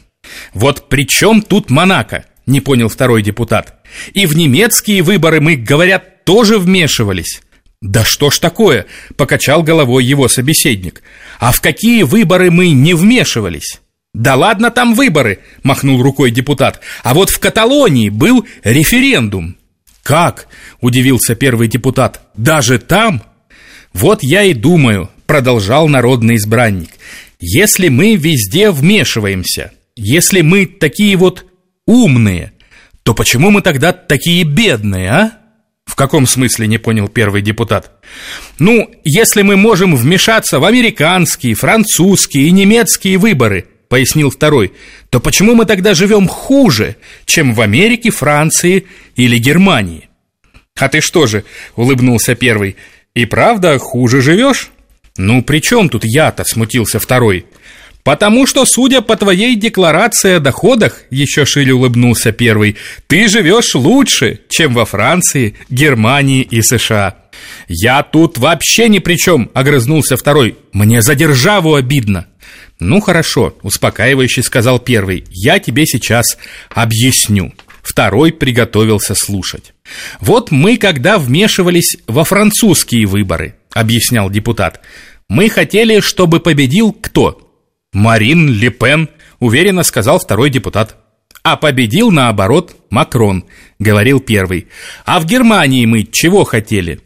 Вот при чем тут Монако? Не понял второй депутат. И в немецкие выборы мы, говорят, тоже вмешивались. Да что ж такое? Покачал головой его собеседник. А в какие выборы мы не вмешивались? Да ладно там выборы, махнул рукой депутат. А вот в Каталонии был референдум. Как? Удивился первый депутат. Даже там? Вот я и думаю, продолжал народный избранник. Если мы везде вмешиваемся, если мы такие вот умные, то почему мы тогда такие бедные, а? В каком смысле, не понял первый депутат? Ну, если мы можем вмешаться в американские, французские и немецкие выборы, пояснил второй, то почему мы тогда живем хуже, чем в Америке, Франции или Германии? А ты что же, улыбнулся первый, И правда, хуже живешь? Ну, при чем тут я-то, смутился второй. Потому что, судя по твоей декларации о доходах, еще шире улыбнулся первый, ты живешь лучше, чем во Франции, Германии и США. Я тут вообще ни при чем, огрызнулся второй. Мне за державу обидно. Ну хорошо, успокаивающе сказал первый. Я тебе сейчас объясню. Второй приготовился слушать. Вот мы, когда вмешивались во французские выборы, объяснял депутат, мы хотели, чтобы победил кто? Марин Ле Пен, уверенно сказал второй депутат. А победил, наоборот, Макрон, говорил первый. А в Германии мы чего хотели?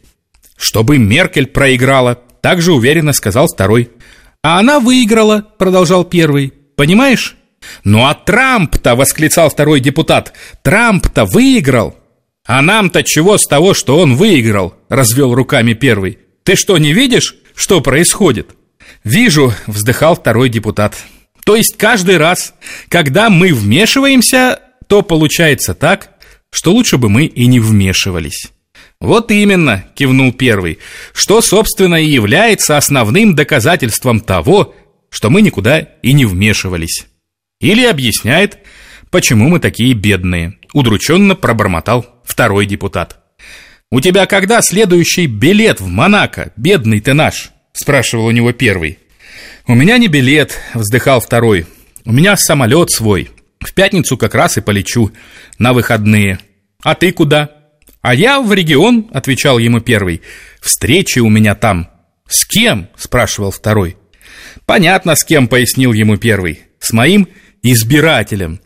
Чтобы Меркель проиграла, также уверенно сказал второй. А она выиграла, продолжал первый. Понимаешь? Ну а Трамп-то, восклицал второй депутат, Трамп-то выиграл. А нам-то чего с того, что он выиграл, развел руками первый. Ты что, не видишь, что происходит? «Вижу», — вздыхал второй депутат. «То есть каждый раз, когда мы вмешиваемся, то получается так, что лучше бы мы и не вмешивались». «Вот именно», — кивнул первый, «что, собственно, и является основным доказательством того, что мы никуда и не вмешивались». Или объясняет, почему мы такие бедные, удрученно пробормотал второй депутат. «У тебя когда следующий билет в Монако, бедный ты наш?» Спрашивал у него первый. «У меня не билет», — вздыхал второй. «У меня самолет свой. В пятницу как раз и полечу на выходные. А ты куда?» «А я в регион», — отвечал ему первый. «Встречи у меня там». «С кем?» — спрашивал второй. «Понятно, с кем», — пояснил ему первый. «С моим избирателем.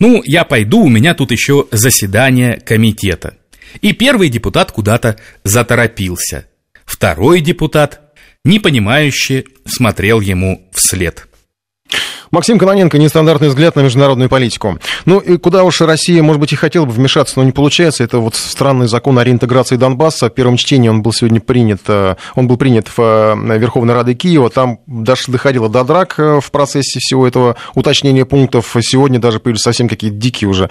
Ну, я пойду, у меня тут еще заседание комитета». И первый депутат куда-то заторопился. Второй депутат непонимающе смотрел ему вслед. Максим Кононенко, нестандартный взгляд на международную политику. Ну и куда уж Россия, может быть, и хотела бы вмешаться, но не получается. Это вот странный закон о реинтеграции Донбасса. В первом чтении он был сегодня принят, э, он был принят в э, Верховной Раде Киева. Там даже доходило до драк э, в процессе всего этого уточнения пунктов. Сегодня даже появились совсем какие-то дикие уже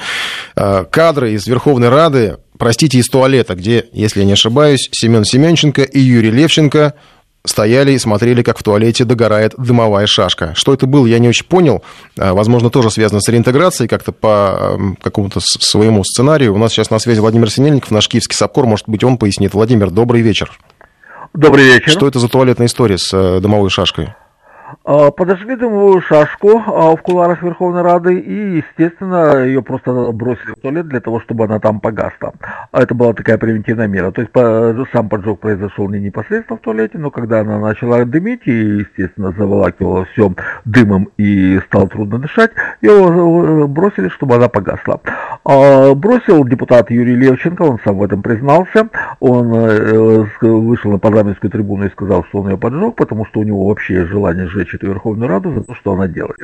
кадры из Верховной Рады, простите, из туалета, где, если я не ошибаюсь, Семен Семенченко и Юрий Левченко стояли и смотрели, как в туалете догорает дымовая шашка. Что это было, я не очень понял. А, возможно, тоже связано с реинтеграцией, как-то по какому-то своему сценарию. У нас сейчас на связи Владимир Синельников, наш киевский САПКОР. Может быть, он пояснит. Владимир, добрый вечер. Добрый вечер. Что это за туалетная история с э, дымовой шашкой? А, подошли дымовую шашку а, в куларах Верховной Рады и, естественно, ее просто бросили в туалет для того, чтобы она там погасла. А это была такая превентивная мера. То есть сам поджог произошел не непосредственно в туалете, но когда она начала дымить и, естественно, заволакивала все дымом и стало трудно дышать, ее э, бросили, чтобы она погасла. Бросил депутат Юрий Левченко, он сам в этом признался. Он э, вышел на парламентскую трибуну и сказал, что он ее поджег, потому что у него вообще желание жить отчитывает Верховную Раду за то, что она делает.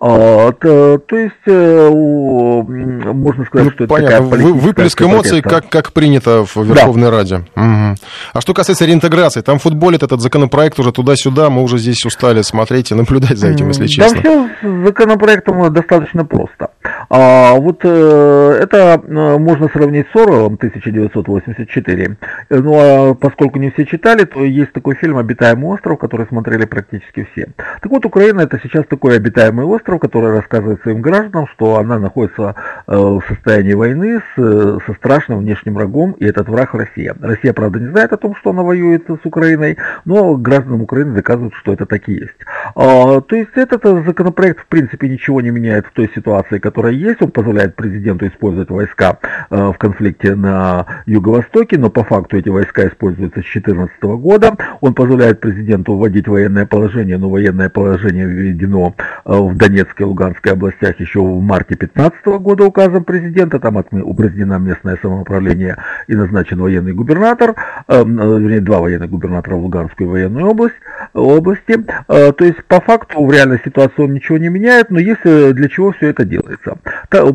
А, то, то есть, э, можно сказать, ну, что это понятно. такая Выплеск эмоций, как, как принято в Верховной да. Раде. Угу. А что касается реинтеграции, там футболит этот законопроект уже туда-сюда, мы уже здесь устали смотреть и наблюдать за этим, если честно. Там все с законопроектом достаточно просто. А, вот э, это э, можно сравнить с Оруэллом 1984. Ну, а поскольку не все читали, то есть такой фильм «Обитаемый остров», который смотрели практически все. Так вот, Украина это сейчас такой обитаемый остров, который рассказывает своим гражданам, что она находится э, в состоянии войны с, э, со страшным внешним врагом, и этот враг Россия. Россия, правда, не знает о том, что она воюет с Украиной, но гражданам Украины доказывают, что это так и есть. А, то есть этот законопроект, в принципе, ничего не меняет в той ситуации, которая есть. Он позволяет президенту использовать войска э, в конфликте на Юго-Востоке, но по факту эти войска используются с 2014 года. Он позволяет президенту вводить военное положение, но военное положение введено э, в Донецкой и Луганской областях еще в марте 2015 года указом президента, там упразднено местное самоуправление и назначен военный губернатор, э, э, вернее, два военных губернатора в Луганскую военную область, области. То есть, по факту, в реальной ситуации он ничего не меняет, но есть для чего все это делается.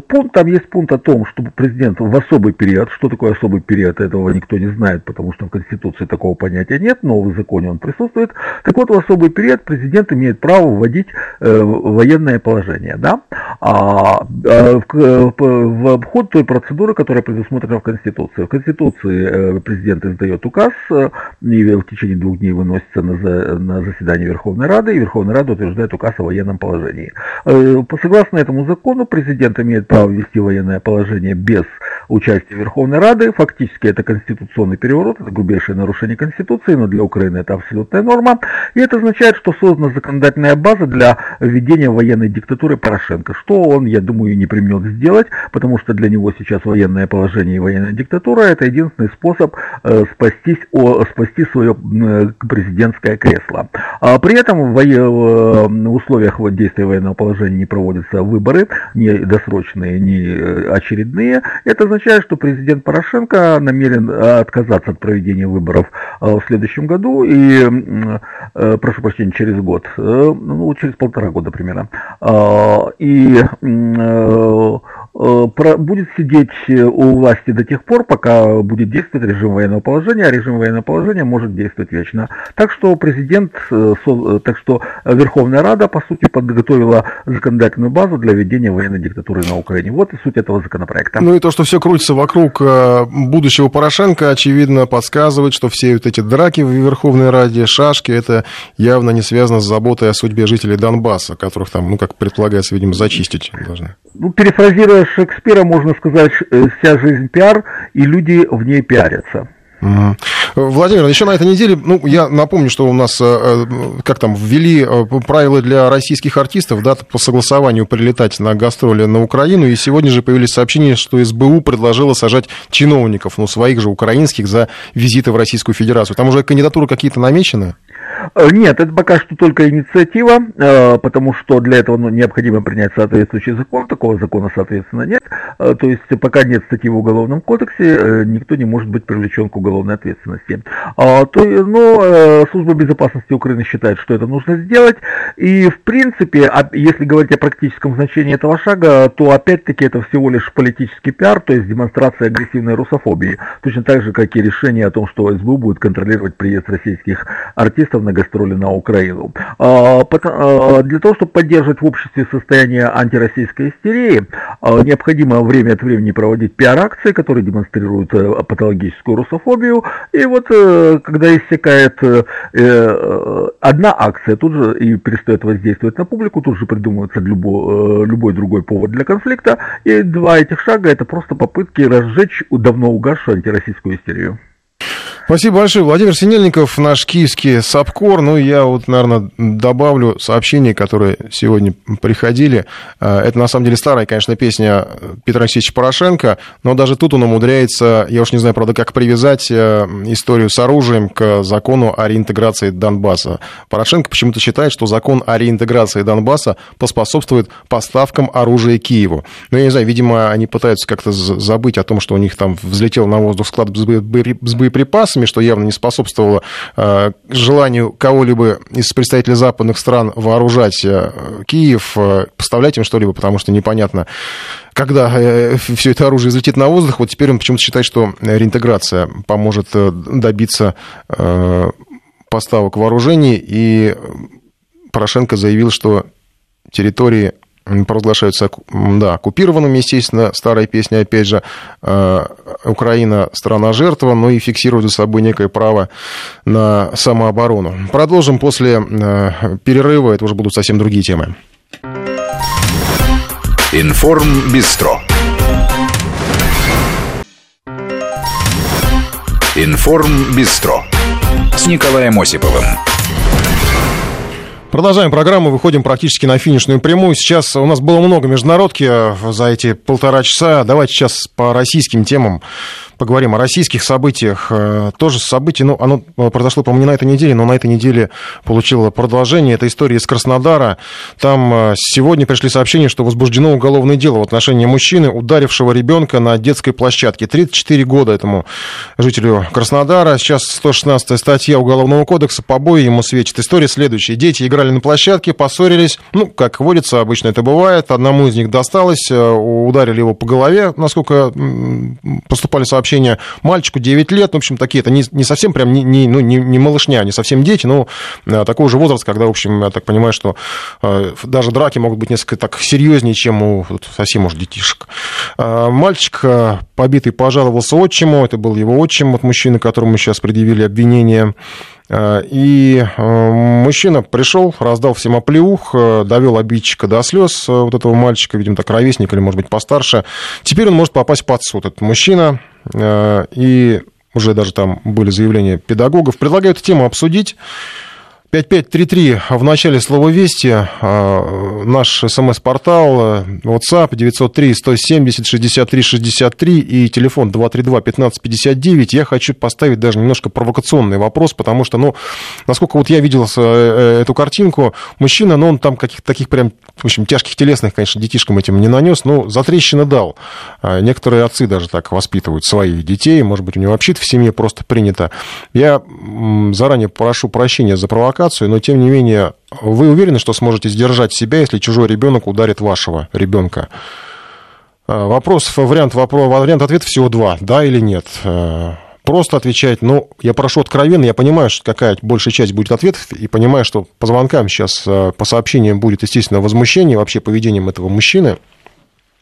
Пункт, там есть пункт о том, чтобы президент в особый период, что такое особый период, этого никто не знает, потому что в Конституции такого понятия нет, но в законе он присутствует. Так вот, в особый период президент имеет право вводить э, военное положение, да, а, а, в, в обход той процедуры, которая предусмотрена в Конституции. В Конституции э, президент издает указ, э, и в течение двух дней выносится на, на заседание Верховной Рады, и Верховная Рада утверждает указ о военном положении. Э, согласно этому закону, президент имеет право ввести военное положение без участия Верховной Рады. Фактически это конституционный переворот, это грубейшее нарушение Конституции, но для Украины это абсолютная норма. И это означает, что создана законодательная база для введения военной диктатуры Порошенко, что он, я думаю, не применет сделать, потому что для него сейчас военное положение и военная диктатура это единственный способ э, спастись, о, спасти свое э, президентское кресло. А при этом в, в, в условиях действия военного положения не проводятся выборы, ни досрочные, ни э, очередные. Это означает, что президент Порошенко намерен э, отказаться от проведения выборов э, в следующем году и, прошу прощения, через год, ну, через полтора года примерно. И Э, будет сидеть э, у власти до тех пор, пока будет действовать режим военного положения, а режим военного положения может действовать вечно. Так что президент, э, так что Верховная Рада, по сути, подготовила законодательную базу для введения военной диктатуры на Украине. Вот и суть этого законопроекта. Ну и то, что все крутится вокруг будущего Порошенко, очевидно, подсказывает, что все вот эти драки в Верховной Раде, шашки, это явно не связано с заботой о судьбе жителей Донбасса, которых там, ну, как предполагается, видимо, зачистить должны. Ну, перефразируя Шекспира можно сказать, э, вся жизнь пиар, и люди в ней пиарятся. Владимир, еще на этой неделе, ну, я напомню, что у нас, э, э, как там, ввели правила для российских артистов, да, по согласованию прилетать на гастроли на Украину, и сегодня же появились сообщения, что СБУ предложила сажать чиновников, ну, своих же украинских, за визиты в Российскую Федерацию. Там уже кандидатуры какие-то намечены? Э, нет, это пока что только инициатива, э, потому что для этого ну, необходимо принять соответствующий закон, такого закона, соответственно, нет. Э, то есть пока нет статьи в Уголовном кодексе, никто не может быть привлечен к уголовной ответственности. А, но служба безопасности Украины считает, что это нужно сделать, и в принципе, если говорить о практическом значении этого шага, то опять-таки это всего лишь политический пиар, то есть демонстрация агрессивной русофобии, точно так же, как и решение о том, что СБУ будет контролировать приезд российских артистов на гастроли на Украину. А, а, для того, чтобы поддерживать в обществе состояние антироссийской истерии, а, необходимо время от времени проводить пиар-акции, которые демонстрируют э, патологическую русофобию. И вот э, когда иссякает э, одна акция, тут же и перестает воздействовать на публику, тут же придумывается любой, любой другой повод для конфликта. И два этих шага это просто попытки разжечь давно угасшую антироссийскую истерию. Спасибо большое. Владимир Синельников, наш киевский САПКОР. Ну, я вот, наверное, добавлю сообщения, которые сегодня приходили. А, это, на самом деле, старая, конечно, песня Петра Алексеевича Порошенко, но даже тут он умудряется, я уж не знаю, правда, как привязать э, историю с оружием к закону о реинтеграции Донбасса. Порошенко почему-то считает, что закон о реинтеграции Донбасса поспособствует поставкам оружия Киеву. Ну, я не знаю, видимо, они пытаются как-то забыть о том, что у них там взлетел на воздух склад с боеприпасами, боеприпасами, что явно не способствовало э, желанию кого-либо из представителей западных стран вооружать э, Киев, э, поставлять им что-либо, потому что непонятно, когда все это оружие взлетит на воздух. Вот теперь он почему-то считает, что реинтеграция поможет добиться поставок вооружений, и Порошенко заявил, что территории провозглашаются да, оккупированными, естественно, старая песня, опять же, э, Украина страна жертва, но и фиксирует за собой некое право на самооборону. Продолжим после э, перерыва, это уже будут совсем другие темы. Информ Бистро. Информ Бистро с Николаем Осиповым. Продолжаем программу, выходим практически на финишную прямую. Сейчас у нас было много международки э, за эти полтора часа. Давайте сейчас по российским темам поговорим о российских событиях. Э, тоже событие, ну, оно произошло, по-моему, не на этой неделе, но на этой неделе получило продолжение. Это история из Краснодара. Там сегодня пришли сообщения, что возбуждено уголовное дело в отношении мужчины, ударившего ребенка на детской площадке. 34 года этому жителю Краснодара. Сейчас 116 статья Уголовного кодекса, побои ему светит. История следующая. Дети играли на площадке, поссорились. Ну, как водится, обычно это бывает. Одному из них досталось, э, ударили его по голове, насколько поступали сообщения. Мальчику 9 лет, в общем, такие, это не, не совсем прям, не, не, ну, не, не малышня, не совсем дети, но э, такой же возраст, когда, в общем, я так понимаю, что э, даже драки могут быть несколько так серьезнее, чем у совсем, может, детишек. Мальчик побитый пожаловался отчиму, это был его отчим, вот мужчина, которому сейчас предъявили обвинение. Э, и э, мужчина пришел, раздал всем оплеух, э, довел обидчика до слез вот этого мальчика, видимо, так ровесник или, может быть, постарше. Теперь он может попасть под суд, этот мужчина. И уже даже там были заявления педагогов. Предлагаю эту тему обсудить. 5533 в начале слова «Вести», а, наш смс-портал, WhatsApp 903-170-63-63 и телефон 232-1559. Я хочу поставить даже немножко провокационный вопрос, потому что, ну, насколько вот я видел э, э, эту картинку, мужчина, ну, он там каких-то таких прям, в общем, тяжких телесных, конечно, детишкам этим не нанес, но затрещины дал. А, некоторые отцы даже так воспитывают своих детей, может быть, у него вообще в семье просто принято. Я заранее прошу прощения за провокацию, провокацию, но тем не менее, вы уверены, что сможете сдержать себя, если чужой ребенок ударит вашего ребенка? А, вопрос, вариант, вопрос, вариант ответа всего два, да или нет. А, просто отвечать, ну, я прошу откровенно, я понимаю, что какая большая часть будет ответов, и понимаю, что по звонкам сейчас, а, по сообщениям будет, естественно, возмущение вообще поведением этого мужчины,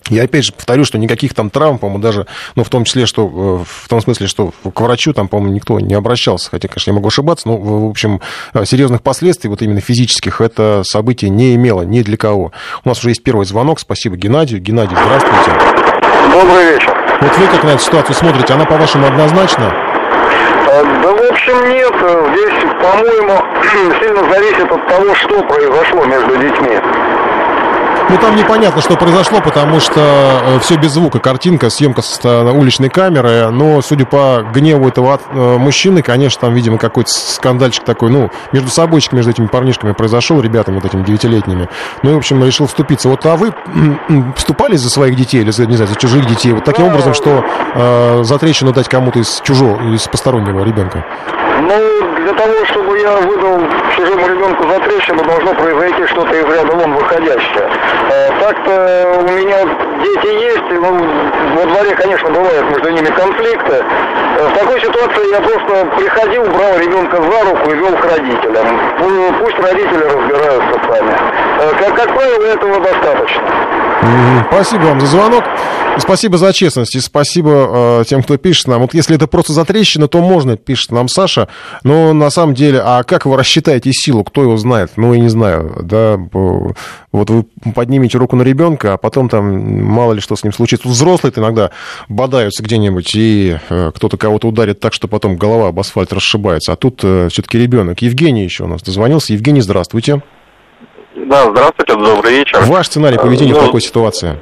я опять же повторю, что никаких там травм, по-моему, даже, ну, в том числе, что, э, в том смысле, что к врачу там, по-моему, никто не обращался, хотя, конечно, я могу ошибаться, но, в общем, э, серьезных последствий, вот именно физических, это событие не имело ни для кого. У нас уже есть первый звонок, спасибо Геннадию. Геннадий, здравствуйте. Добрый вечер. Вот вы как на эту ситуацию смотрите, она, по-вашему, однозначна? Э, да, в общем, нет. Здесь, по-моему, сильно зависит от того, что произошло между детьми. Ну, там непонятно, что произошло, потому что э, все без звука, картинка, съемка с э, уличной камеры, но, судя по гневу этого э, мужчины, конечно, там, видимо, какой-то скандальчик такой, ну, между собойчик, между этими парнишками произошел, ребятами вот этими девятилетними. Ну, и, в общем, решил вступиться. Вот, а вы вступали за своих детей или, за, не знаю, за чужих детей, вот таким образом, что э, за трещину дать кому-то из чужого, из постороннего ребенка? Ну, для того, чтобы я выдал чужому ребенку за трещину, должно произойти что-то из ряда вон выходящее. Э, так-то у меня дети есть, ну, во дворе, конечно, бывают между ними конфликты. Э, в такой ситуации я просто приходил, брал ребенка за руку и вел к родителям. Ну, пусть родители разбираются сами. Э, как, как правило, этого достаточно. Спасибо вам за звонок. Спасибо за честность. И спасибо э, тем, кто пишет нам. Вот если это просто затрещина, то можно, пишет нам Саша. Но на самом деле, а как вы рассчитаете силу? Кто его знает? Ну, я не знаю. Да, вот вы поднимете руку на ребенка, а потом там мало ли что с ним случится. Взрослые иногда бодаются где-нибудь, и э, кто-то кого-то ударит так, что потом голова об асфальт расшибается. А тут э, все-таки ребенок. Евгений еще у нас дозвонился. Евгений, здравствуйте. Да, здравствуйте, добрый вечер. Ваш сценарий поведения ну, в такой ситуации?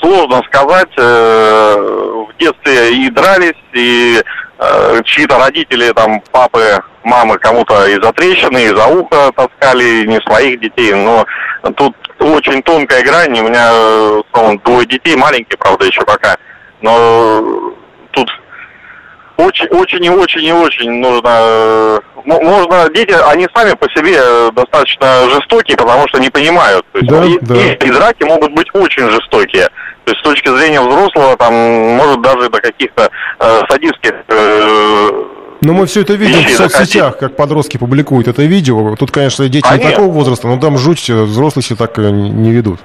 Сложно сказать. Э, в детстве и дрались, и э, чьи-то родители, там, папы, мамы кому-то из-за трещины, из-за уха таскали, не своих детей. Но тут очень тонкая грань. У меня словом, двое детей, маленькие, правда, еще пока. Но тут очень, очень и очень и очень нужно... Э, можно... Дети, они сами по себе достаточно жестокие, потому что не понимают. То есть, да, и, да. и, и драки могут быть очень жестокие. То есть с точки зрения взрослого, там, может даже до каких-то э, садистских... Э, но мы все это видим в соцсетях, как подростки публикуют это видео. Тут, конечно, дети а не нет. такого возраста, но там жуть, взрослые себя так э, не ведут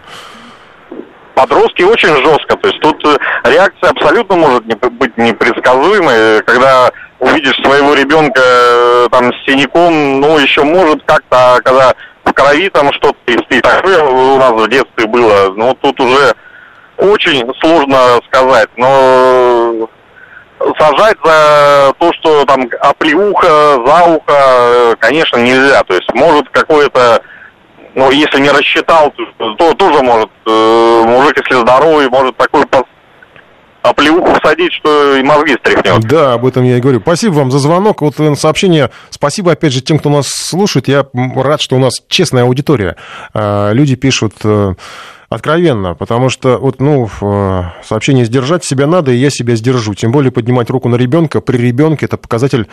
подростки очень жестко. То есть тут э, реакция абсолютно может не, быть непредсказуемой. Когда увидишь своего ребенка э, там с синяком, ну, еще может как-то, а когда в крови там что-то и такое у нас в детстве было, ну, тут уже очень сложно сказать. Но сажать за то, что там оплеуха, за ухо, э, конечно, нельзя. То есть может какое-то ну, если не рассчитал, то, то тоже может, э, мужик, если здоровый, может такой оплеуху всадить, что и мозги стряхнет. Да, об этом я и говорю. Спасибо вам за звонок. Вот э, сообщение. Спасибо, опять же, тем, кто нас слушает. Я рад, что у нас честная аудитория. А, люди пишут э, откровенно, потому что вот, ну, э, сообщение сдержать себя надо, и я себя сдержу. Тем более поднимать руку на ребенка при ребенке это показатель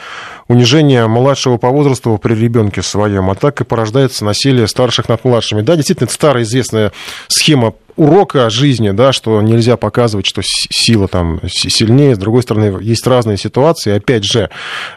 унижения младшего по возрасту при ребенке своем, а так и порождается насилие старших над младшими. Да, действительно, это старая известная схема урока жизни, да, что нельзя показывать, что сила там сильнее. С другой стороны, есть разные ситуации. Опять же,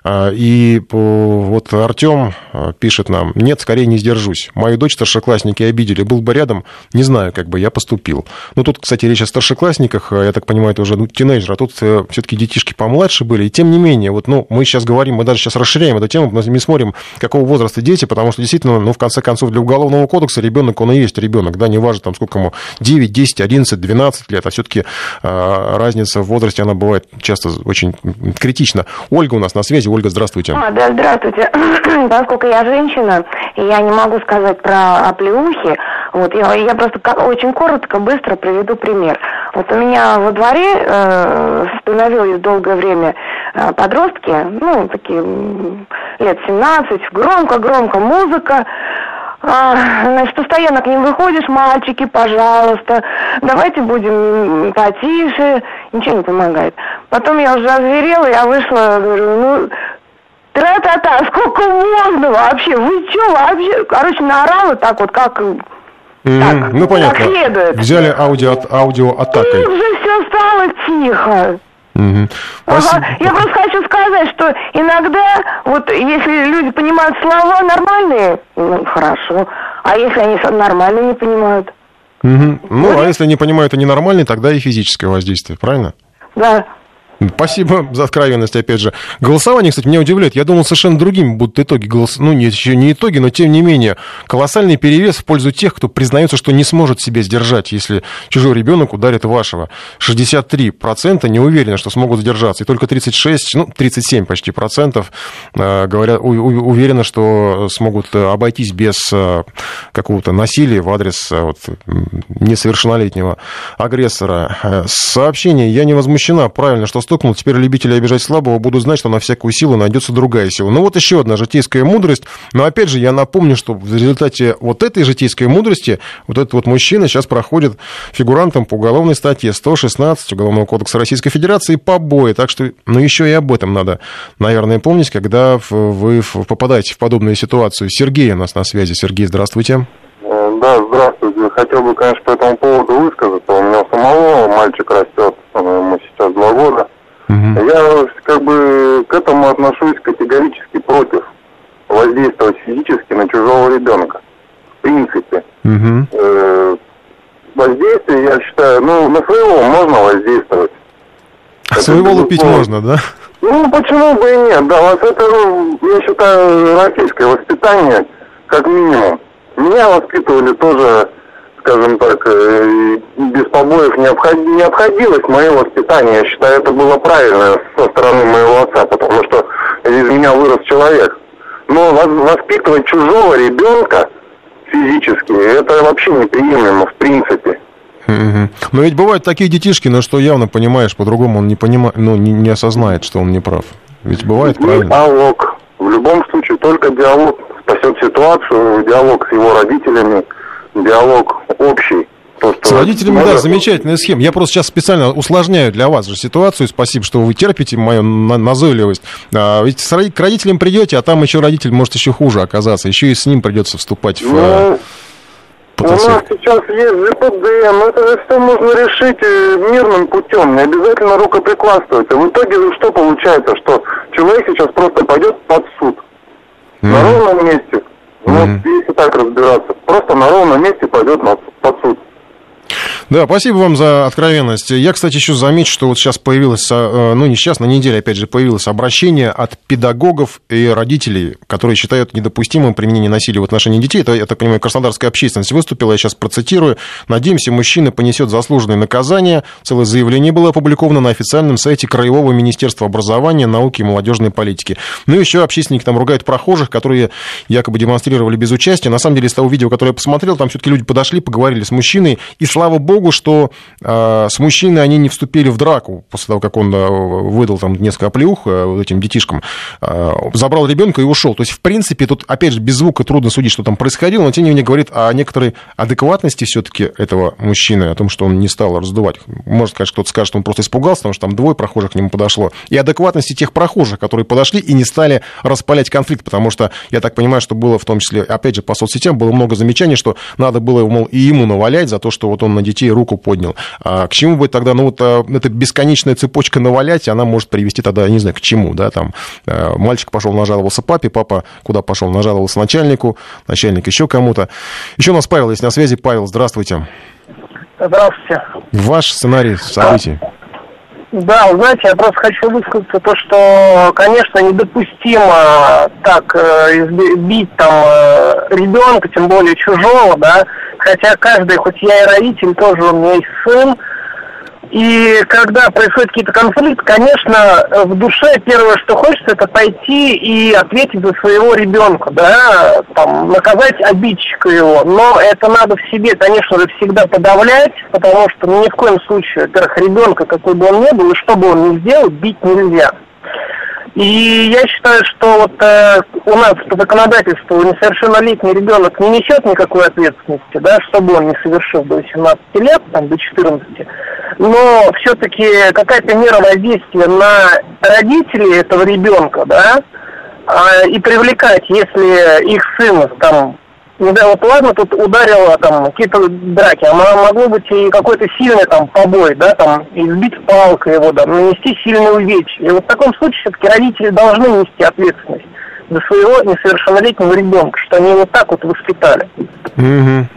а, и вот Артем а, пишет нам, нет, скорее не сдержусь. Мою дочь старшеклассники обидели, был бы рядом, не знаю, как бы я поступил. Ну, тут, кстати, речь о старшеклассниках, а, я так понимаю, это уже ну, тинейджер, а тут э, все-таки детишки помладше были. И тем не менее, вот, ну, мы сейчас говорим, мы даже сейчас расширяем эту тему, мы не смотрим, какого возраста дети, потому что действительно, ну, в конце концов, для Уголовного кодекса ребенок, он и есть ребенок, да, неважно, там, сколько ему 9, 10, 11, 12 лет, а все-таки а, разница в возрасте, она бывает часто очень критична. Ольга у нас на связи. Ольга, здравствуйте. А, да, здравствуйте. Поскольку я женщина, я не могу сказать про оплеухи, вот, я, я просто очень коротко, быстро приведу пример. Вот у меня во дворе э, становилось долгое время э, подростки, ну, такие лет 17, громко-громко музыка, а, значит, постоянно к ним выходишь, мальчики, пожалуйста, давайте будем потише, ничего не помогает. Потом я уже озверела, я вышла, говорю, ну, тра-та-та, сколько можно вообще, вы что вообще, короче, наорала так вот, как... Так, ну, понятно. Как следует. Взяли аудио, аудио атакой. И уже все стало тихо. Угу. Ага. Я просто хочу сказать, что иногда, вот если люди понимают слова нормальные, ну хорошо, а если они нормально не понимают? Угу. Ну, а если не понимают и ненормальные, тогда и физическое воздействие, правильно? Да. Спасибо за откровенность, опять же. Голосование, кстати, меня удивляет. Я думал, совершенно другими будут итоги голос... Ну, нет, еще не итоги, но тем не менее. Колоссальный перевес в пользу тех, кто признается, что не сможет себя сдержать, если чужой ребенок ударит вашего. 63% не уверены, что смогут сдержаться. И только 36, ну, 37 почти процентов э, говорят, уверены, что смогут обойтись без э, какого-то насилия в адрес э, вот, несовершеннолетнего агрессора. Сообщение «Я не возмущена». Правильно, что стукнул, теперь любители обижать слабого будут знать, что на всякую силу найдется другая сила. Ну вот еще одна житейская мудрость. Но опять же, я напомню, что в результате вот этой житейской мудрости вот этот вот мужчина сейчас проходит фигурантом по уголовной статье 116 Уголовного кодекса Российской Федерации побои. Так что, ну еще и об этом надо, наверное, помнить, когда вы попадаете в подобную ситуацию. Сергей у нас на связи. Сергей, здравствуйте. Э, да, здравствуйте. Хотел бы, конечно, по этому поводу высказаться. У меня самого мальчик растет, ему сейчас два года. Угу. Я как бы к этому отношусь категорически против воздействовать физически на чужого ребенка. В принципе. Угу. Э, воздействие, я считаю, ну, на своего можно воздействовать. Это своего лупить можно, да? Ну, почему бы и нет, да, вот это, я считаю, российское воспитание, как минимум. Меня воспитывали тоже скажем так, э, без побоев не, обход... не обходилось мое воспитание. Я считаю, это было правильно со стороны моего отца, потому что из меня вырос человек. Но воспитывать чужого ребенка физически, это вообще неприемлемо в принципе. Но ведь бывают такие детишки, но что явно понимаешь, по-другому он не понимает, ну, не, не осознает, что он не прав. Ведь бывает, правильно? Диалог. В любом случае, только диалог спасет ситуацию, диалог с его родителями – диалог общий. То, С родителями, может... да, замечательная схема. Я просто сейчас специально усложняю для вас же ситуацию. Спасибо, что вы терпите мою назойливость. А, ведь к родителям придете, а там еще родитель может еще хуже оказаться. Еще и с ним придется вступать в... Ну... У нас сейчас есть ЖПД, но это же все можно решить э, мирным путем, не обязательно рукоприкладствовать. А в итоге что получается, что человек сейчас просто пойдет под суд. Mm. На ровном месте. Mm-hmm. если так разбираться, просто на ровном месте пойдет под суд. Да, спасибо вам за откровенность. Я, кстати, еще замечу, что вот сейчас появилось, э, ну не сейчас, на неделе, опять же, появилось обращение от педагогов и родителей, которые считают недопустимым применение насилия в отношении детей. Это, я так понимаю, Краснодарская общественность выступила, я сейчас процитирую. Надеемся, мужчина понесет заслуженное наказание. Целое заявление было опубликовано на официальном сайте Краевого министерства образования, науки и молодежной политики. Ну и еще общественники там ругают прохожих, которые якобы демонстрировали без участия. На самом деле, из того видео, которое я посмотрел, там все-таки люди подошли, поговорили с мужчиной, и слава богу, богу, что э, с мужчиной они не вступили в драку после того, как он э, выдал там несколько оплеух э, этим детишкам, э, забрал ребенка и ушел. То есть, в принципе, тут, опять же, без звука трудно судить, что там происходило, но тем не менее говорит о некоторой адекватности все-таки этого мужчины, о том, что он не стал раздувать. Может сказать, кто-то скажет, что он просто испугался, потому что там двое прохожих к нему подошло. И адекватности тех прохожих, которые подошли и не стали распалять конфликт, потому что я так понимаю, что было в том числе, опять же, по соцсетям было много замечаний, что надо было, мол, и ему навалять за то, что вот он на детей руку поднял. А к чему будет тогда, ну вот а, эта бесконечная цепочка навалять, она может привести тогда, я не знаю, к чему, да, там а, мальчик пошел, нажаловался папе, папа куда пошел, нажаловался начальнику, начальник еще кому-то. Еще у нас Павел есть на связи. Павел, здравствуйте. Здравствуйте. Ваш сценарий событий. Да, знаете, я просто хочу высказаться то, что, конечно, недопустимо так э, бить там э, ребенка, тем более чужого, да, хотя каждый, хоть я и родитель, тоже у меня есть сын, и когда происходит какие-то конфликты, конечно, в душе первое, что хочется, это пойти и ответить за своего ребенка, да, там, наказать обидчика его. Но это надо в себе, конечно же, всегда подавлять, потому что ни в коем случае, во-первых, ребенка, какой бы он ни был, и что бы он ни сделал, бить нельзя. И я считаю, что вот э, у нас по законодательству несовершеннолетний ребенок не несет никакой ответственности, да, чтобы он не совершил до 18 лет, там, до 14. Но все-таки какая-то мера воздействия на родителей этого ребенка, да, э, и привлекать, если их сын там ну да, вот ладно, тут ударило там какие-то драки, а могло быть и какой-то сильный там побой, да, там, избить палкой его, да, нанести сильный увечье. И вот в таком случае все-таки родители должны нести ответственность за своего несовершеннолетнего ребенка, что они его так вот воспитали. Угу.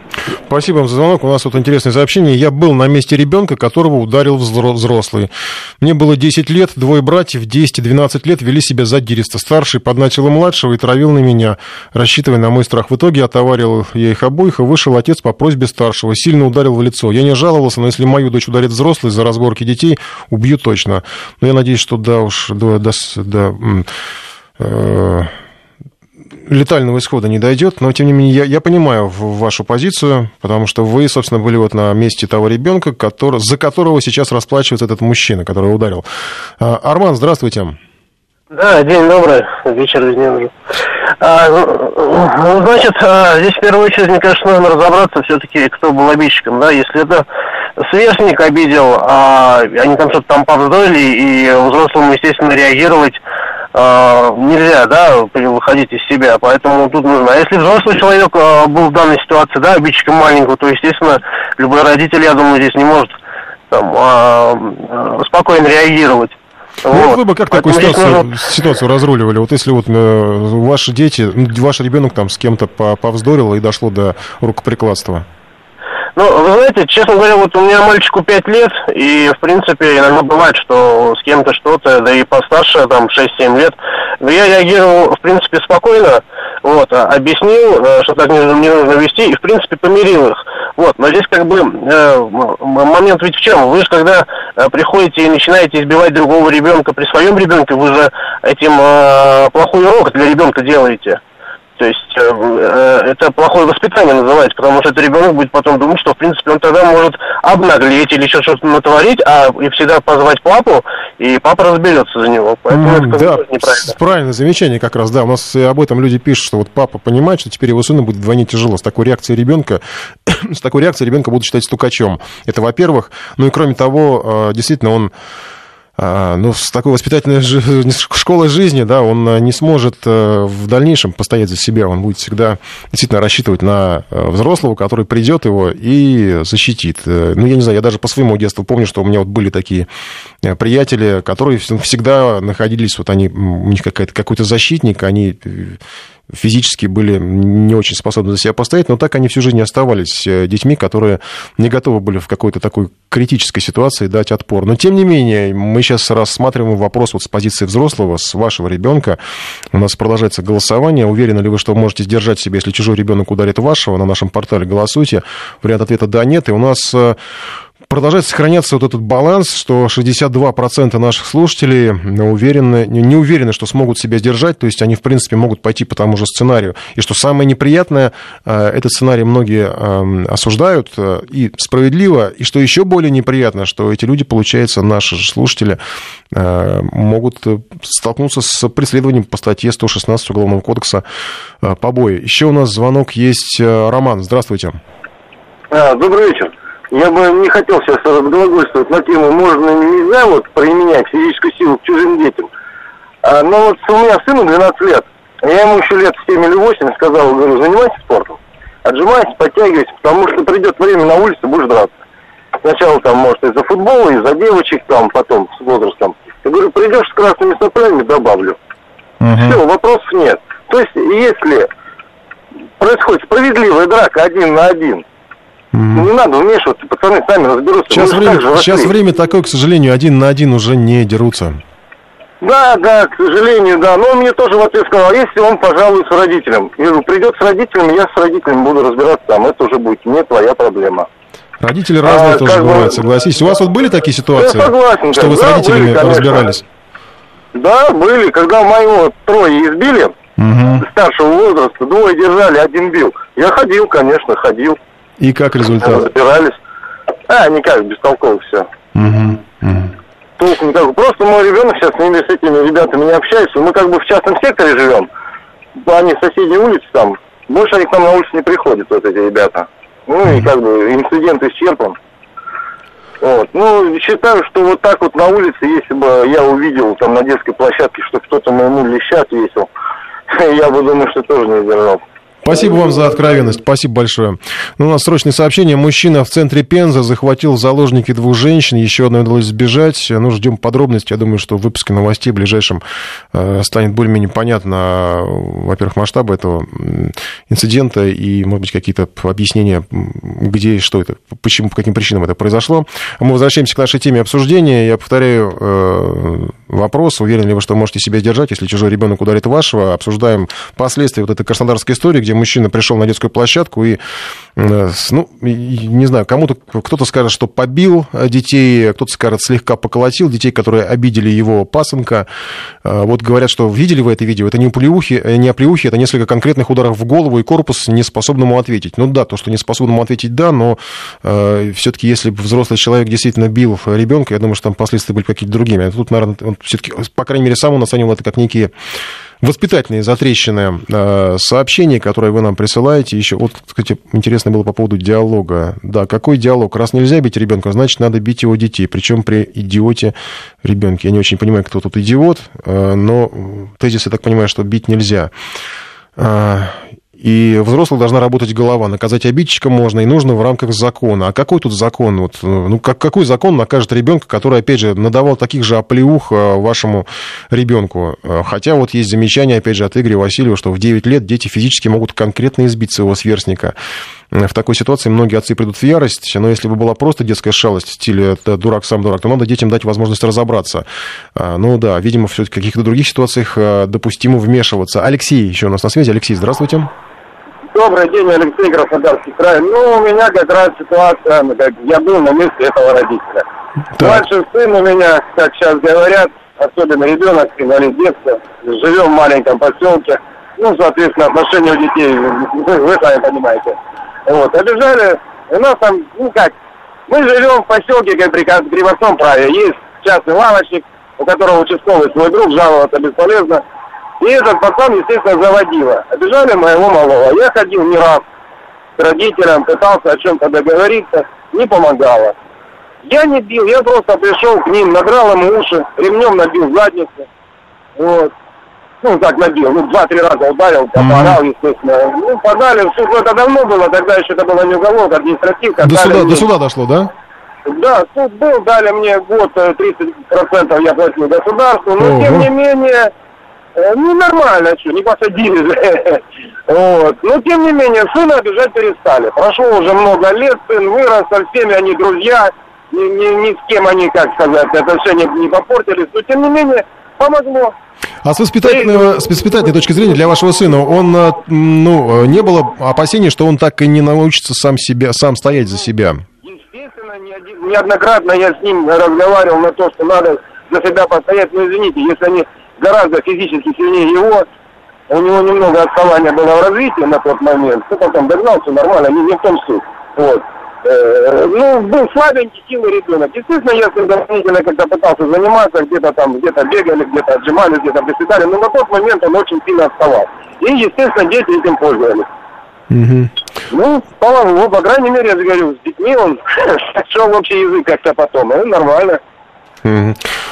Спасибо вам за звонок. У нас вот интересное сообщение. Я был на месте ребенка, которого ударил взрослый. Мне было 10 лет, двое братьев, 10 и 12 лет вели себя задиристо. Старший подначил младшего и травил на меня, рассчитывая на мой страх. В итоге отоварил я их обоих, и вышел отец по просьбе старшего. Сильно ударил в лицо. Я не жаловался, но если мою дочь ударит взрослый за разборки детей, убью точно. Но я надеюсь, что да уж, да, да, да э, летального исхода не дойдет, но тем не менее я, я понимаю вашу позицию, потому что вы, собственно, были вот на месте того ребенка, который, за которого сейчас расплачивается этот мужчина, который ударил. А, Арман, здравствуйте. Да, день добрый, вечер день а, ну, значит, а, здесь в первую очередь, мне кажется, нужно разобраться все-таки, кто был обидчиком, да, если это сверстник обидел, а они там что-то там повздорили, и взрослому, естественно, реагировать нельзя, да, выходить из себя, поэтому тут нужно. А если взрослый человек э, был в данной ситуации, да, обидчиком маленького, то, естественно, любой родитель, я думаю, здесь не может там, э, э, спокойно реагировать. Ну, вот. вы бы как Поэтому такую ситуацию, нужно... ситуацию разруливали? Вот если вот э, ваши дети, ваш ребенок там с кем-то повздорил и дошло до рукоприкладства? Ну, вы знаете, честно говоря, вот у меня мальчику 5 лет, и, в принципе, иногда бывает, что с кем-то что-то, да и постарше, там, 6-7 лет, но я реагировал, в принципе, спокойно, вот, а, объяснил, э, что так не, не нужно вести, и, в принципе, помирил их. Вот, но здесь, как бы, э, момент ведь в чем? Вы же, когда э, приходите и начинаете избивать другого ребенка при своем ребенке, вы же этим э, плохой урок для ребенка делаете. То есть э, э, это плохое воспитание называется, потому что этот ребенок будет потом думать, что в принципе он тогда может обнаглеть или еще что-то натворить, а и всегда позвать папу, и папа разберется за него. Поэтому mm, это да, неправильно. Правильное замечание как раз, да. У нас об этом люди пишут, что вот папа понимает, что теперь его сыну будет вдвойне тяжело. С такой реакцией ребенка, с такой реакцией ребенка будут считать стукачом. Это во-первых. Ну и кроме того, э, действительно, он ну, с такой воспитательной школой жизни, да, он э, не сможет э, в дальнейшем постоять за себя, он будет всегда действительно рассчитывать на э, взрослого, который придет его и защитит. Ну, я не знаю, я даже по своему детству помню, что у меня вот были такие приятели, которые всегда находились, вот они, у них какой-то защитник, они физически были не очень способны за себя постоять, но так они всю жизнь оставались э, детьми, которые не готовы были в какой-то такой критической ситуации дать отпор. Но, тем не менее, мы сейчас рассматриваем вопрос вот с позиции взрослого, с вашего ребенка. У нас продолжается голосование. Уверены ли вы, что можете сдержать себя, если чужой ребенок ударит вашего? На нашем портале голосуйте. Вариант ответа «да», «нет». И у нас э, продолжает сохраняться вот этот баланс, что 62% наших слушателей уверены, не уверены, что смогут себя сдержать, то есть они, в принципе, могут пойти по тому же сценарию. И что самое неприятное, э, этот сценарий многие эм, осуждают, э, и справедливо, и что еще более неприятно, что эти люди, получается, наши же слушатели, э, могут столкнуться с преследованием по статье 116 Уголовного кодекса побои. Еще у нас звонок есть. Роман, здравствуйте. А, добрый вечер. Я бы не хотел сейчас разглагольствовать на тему, можно или нельзя вот применять физическую силу к чужим детям. А, но вот у меня сыну 12 лет. Я ему еще лет в 7 или 8 сказал, говорю, занимайся спортом. Отжимайся, подтягивайся, потому что придет время на улице, будешь драться. Сначала там, может, из-за футбола, из-за девочек, там, потом с возрастом. Я говорю, придешь с красными соплями, добавлю. Uh-huh. Все, вопросов нет. То есть, если происходит справедливая драка один на один, Mm-hmm. Не надо вмешиваться, пацаны сами разберутся. Сейчас, время, сейчас время такое, к сожалению, один на один уже не дерутся. Да, да, к сожалению, да. Но он мне тоже в ответ сказал, а если он пожалуй с родителем? Я говорю, придет с родителями, я с родителями буду разбираться там. Это уже будет не твоя проблема. Родители разные а, тоже бывают, бы... согласись. У вас вот были такие ситуации? Я согласен. Что вы с родителями были, разбирались? Да, были. Когда моего трое избили, угу. старшего возраста, двое держали, один бил. Я ходил, конечно, ходил. И как результат? Разбирались. А, никак, бестолково все. Угу, угу. Толку никакого. Просто мой ребенок сейчас с ними, с этими ребятами не общается. Мы как бы в частном секторе живем. Они в соседней улице там. Больше они к нам на улице не приходят, вот эти ребята. Ну и как бы инцидент исчерпан. Вот. Ну, считаю, что вот так вот на улице, если бы я увидел там на детской площадке, что кто-то моему леща отвесил, я бы думаю, что тоже не сдержал. Спасибо вам за откровенность. Спасибо большое. Ну, у нас срочное сообщение. Мужчина в центре Пенза захватил в заложники двух женщин. Еще одной удалось сбежать. Ну, ждем подробностей. Я думаю, что в выпуске новостей в ближайшем э, станет более-менее понятно, во-первых, масштабы этого инцидента и, может быть, какие-то объяснения, где и что это, почему, по каким причинам это произошло. Мы возвращаемся к нашей теме обсуждения. Я повторяю э, вопрос. Уверен ли вы, что можете себя сдержать, если чужой ребенок ударит вашего? Обсуждаем последствия вот этой краснодарской истории, где мужчина пришел на детскую площадку и, э, ну, не знаю, кому-то, кто-то скажет, что побил детей, кто-то скажет, слегка поколотил детей, которые обидели его пасынка. Э, вот говорят, что видели вы это видео, это не оплеухи, э, не оплеухи, это несколько конкретных ударов в голову и корпус, неспособному ответить. Ну да, то, что неспособному ответить, да, но э, все-таки, если взрослый человек действительно бил ребенка, я думаю, что там последствия были какие-то другими. А тут, наверное, он все-таки, по крайней мере, сам он оценил это как некие воспитательные затрещины э, сообщения, которые вы нам присылаете. Еще вот, кстати, интересно было по поводу диалога. Да, какой диалог? Раз нельзя бить ребенка, значит, надо бить его детей. Причем при идиоте ребенке. Я не очень понимаю, кто тут идиот, э, но тезис, я так понимаю, что бить нельзя. Э, и взрослых должна работать голова. Наказать обидчика можно и нужно в рамках закона. А какой тут закон? Вот, ну, как, какой закон накажет ребенка, который, опять же, надавал таких же оплеух э, вашему ребенку? Э, хотя вот есть замечание, опять же, от Игоря Васильева, что в 9 лет дети физически могут конкретно избить своего сверстника. Э, в такой ситуации многие отцы придут в ярость, но если бы была просто детская шалость в стиле «дурак сам дурак», то надо детям дать возможность разобраться. Ну да, видимо, в каких-то других ситуациях допустимо вмешиваться. Алексей еще у нас на связи. Алексей, здравствуйте. Добрый день, Алексей Краснодарский край. Ну, у меня как раз ситуация, ну, как я был на месте этого родителя. Да. Младший сын у меня, как сейчас говорят, особенно ребенок, инвалид детства, живем в маленьком поселке. Ну, соответственно, отношения у детей, вы, вы сами понимаете. Вот, обижали, у нас там, ну как, мы живем в поселке, как при Кривостном праве. Есть частный лавочник, у которого участковый свой друг, жаловаться бесполезно. И этот пацан, естественно, заводила. Обижали моего малого. Я ходил не раз к родителям, пытался о чем-то договориться, не помогало. Я не бил, я просто пришел к ним, надрал ему уши, ремнем набил задницу. Вот. Ну, так набил, ну, два-три раза ударил, поорал, естественно. Ну, подали в суд, ну, это давно было, тогда еще это было не уголовок, а административка. До суда, до суда дошло, да? Да, суд был, дали мне год, 30% э, я платил государству, но, Ого. тем не менее, ну, нормально, что, не посадили вот. Но, тем не менее, сына обижать перестали. Прошло уже много лет, сын вырос, со всеми они друзья, ни, ни, ни с кем они, как сказать, отношения не попортились. Но, тем не менее, помогло. А с воспитательной, с воспитательной точки зрения для вашего сына, он, э, ну, не было опасений, что он так и не научится сам, себя, сам стоять за себя? неоднократно я с ним разговаривал на то, что надо за себя постоять. Но извините, если они гораздо физически сильнее его, у него немного отставания было в развитии на тот момент, то потом догнал, все нормально, не, не в том суть. Вот. Э, ну, был слабенький, силы ребенок. Естественно, я с ним дополнительно когда пытался заниматься, где-то там, где-то бегали, где-то отжимались, где-то приседали, но на тот момент он очень сильно отставал. И, естественно, дети этим пользовались. Угу. Ну, по, ну, по крайней мере, я говорю, с детьми он шел в общий язык как-то потом, и нормально.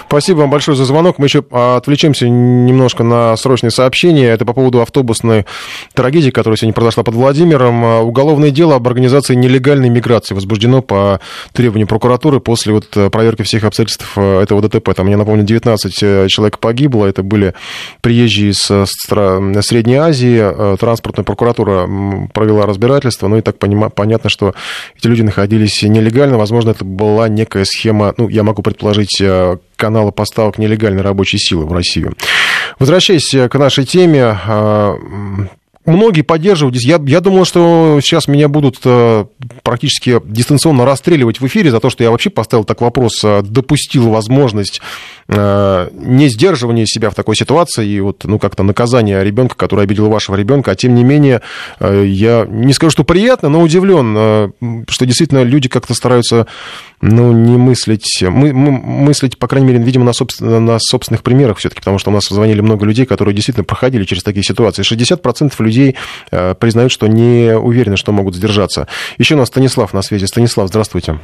Спасибо вам большое за звонок. Мы еще отвлечемся немножко на срочные сообщения. Это по поводу автобусной трагедии, которая сегодня произошла под Владимиром. Уголовное дело об организации нелегальной миграции возбуждено по требованию прокуратуры после вот проверки всех обстоятельств этого ДТП. Там, я напомню, 19 э, человек погибло. Это были приезжие из э, Средней Азии. Э, транспортная прокуратура провела разбирательство. Ну и так понятно, что эти люди находились нелегально. Возможно, это была некая схема, ну, я могу предположить, Э, канала поставок нелегальной рабочей силы в Россию. Возвращаясь к нашей теме, э, многие поддерживают. Я, я думал, что сейчас меня будут э, практически дистанционно расстреливать в эфире за то, что я вообще поставил так вопрос, допустил возможность не сдерживания себя в такой ситуации и вот, ну, как-то наказание ребенка, который обидел вашего ребенка. А тем не менее, я не скажу, что приятно, но удивлен, что действительно люди как-то стараются ну, не мыслить, мы, мы, мыслить, по крайней мере, видимо, на, собственно, на собственных примерах все-таки, потому что у нас звонили много людей, которые действительно проходили через такие ситуации. 60% людей э, признают, что не уверены, что могут сдержаться. Еще у нас Станислав на связи. Станислав, здравствуйте.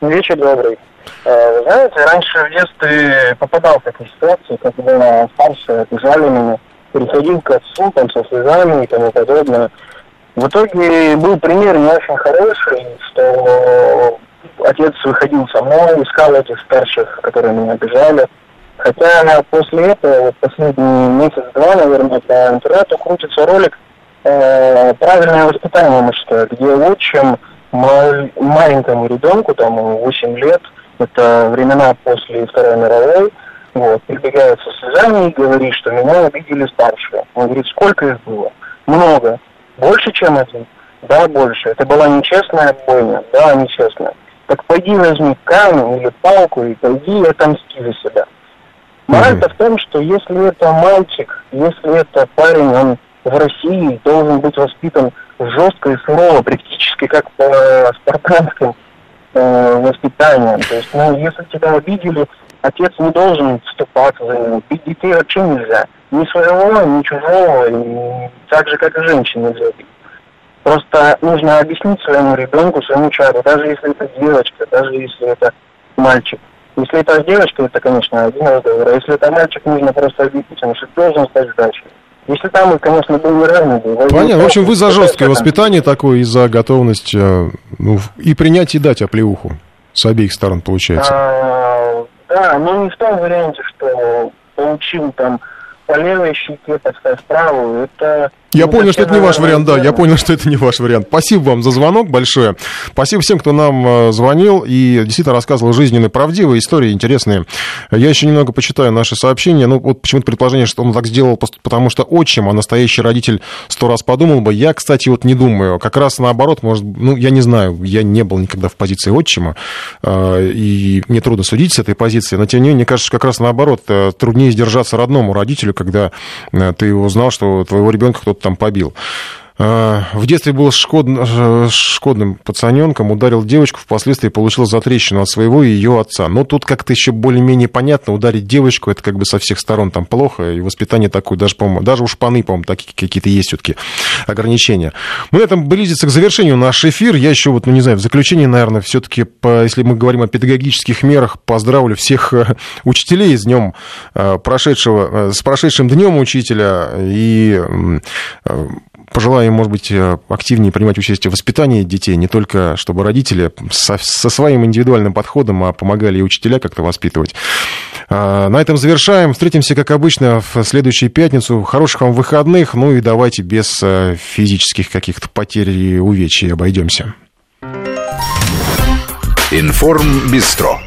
Вечер добрый. Э, вы знаете, раньше в детстве попадал в такие ситуации, когда старшие обижали меня, переходил к отцу там, со слезами и тому подобное. В итоге был пример не очень хороший, что отец выходил со мной, искал этих старших, которые меня обижали. Хотя после этого, вот последний месяц-два, наверное, по интернету крутится ролик э, «Правильное воспитание мужское», где отчим мал- маленькому ребенку, там 8 лет, это времена после Второй мировой, вот, прибегает со слезами и говорит, что меня обидели старшие. Он говорит, сколько их было? Много. Больше, чем один? Да, больше. Это была нечестная бойня? Да, нечестная так пойди возьми камень или палку и пойди и отомсти за себя. Мораль-то в том, что если это мальчик, если это парень, он в России должен быть воспитан жестко и сурово, практически как по спартанским э, воспитаниям. То есть, ну, если тебя обидели, отец не должен вступаться за него. Бить детей вообще нельзя. Ни своего, ни чужого, и так же, как и женщин нельзя бить. Просто нужно объяснить своему ребенку, своему чаду, даже если это девочка, даже если это мальчик. Если это девочка, это, конечно, один разговор. А если это мальчик, нужно просто объяснить ему, что должен стать сдачей. Если там, конечно, был разный был. Понятно. В общем, вы за жесткое воспитание такое и за готовность э, ну, и принять и дать оплеуху с обеих сторон, получается. А, да, но не в том варианте, что получил там по левой щеке, так сказать, правую. Это я ну, понял, что это не ваш вариант, да, я понял, что это не ваш вариант. Спасибо вам за звонок большое. Спасибо всем, кто нам э, звонил и действительно рассказывал жизненные, правдивые истории, интересные. Я еще немного почитаю наши сообщения. Ну, вот почему-то предположение, что он так сделал, потому что отчим, а настоящий родитель сто раз подумал бы. Я, кстати, вот не думаю. Как раз наоборот, может, ну, я не знаю, я не был никогда в позиции отчима, э, и мне трудно судить с этой позиции, но тем не менее, мне кажется, как раз наоборот, э, труднее сдержаться родному родителю, когда ты узнал, что твоего ребенка кто-то там побил. А, в детстве был шкод... шкодным пацаненком, ударил девочку, впоследствии получил затрещину от своего и ее отца. Но тут как-то еще более-менее понятно, ударить девочку, это как бы со всех сторон там плохо, и воспитание такое, даже, по-моему, даже у шпаны, по-моему, такие какие-то есть все-таки ограничения. Мы на этом близится к завершению наш эфир. Я еще вот, ну не знаю, в заключение, наверное, все-таки, если мы говорим о педагогических мерах, поздравлю всех э, учителей с днем э, прошедшего, э, с прошедшим днем учителя и пожелаю, может быть, э, активнее принимать участие в воспитании детей, не только чтобы родители со, со своим индивидуальным подходом, а помогали и учителя как-то воспитывать. А, на этом завершаем. Встретимся, как обычно, в следующую пятницу. Хороших вам выходных. Ну и давайте без э, физических каких-то потерь и увечий обойдемся. Информ Бистро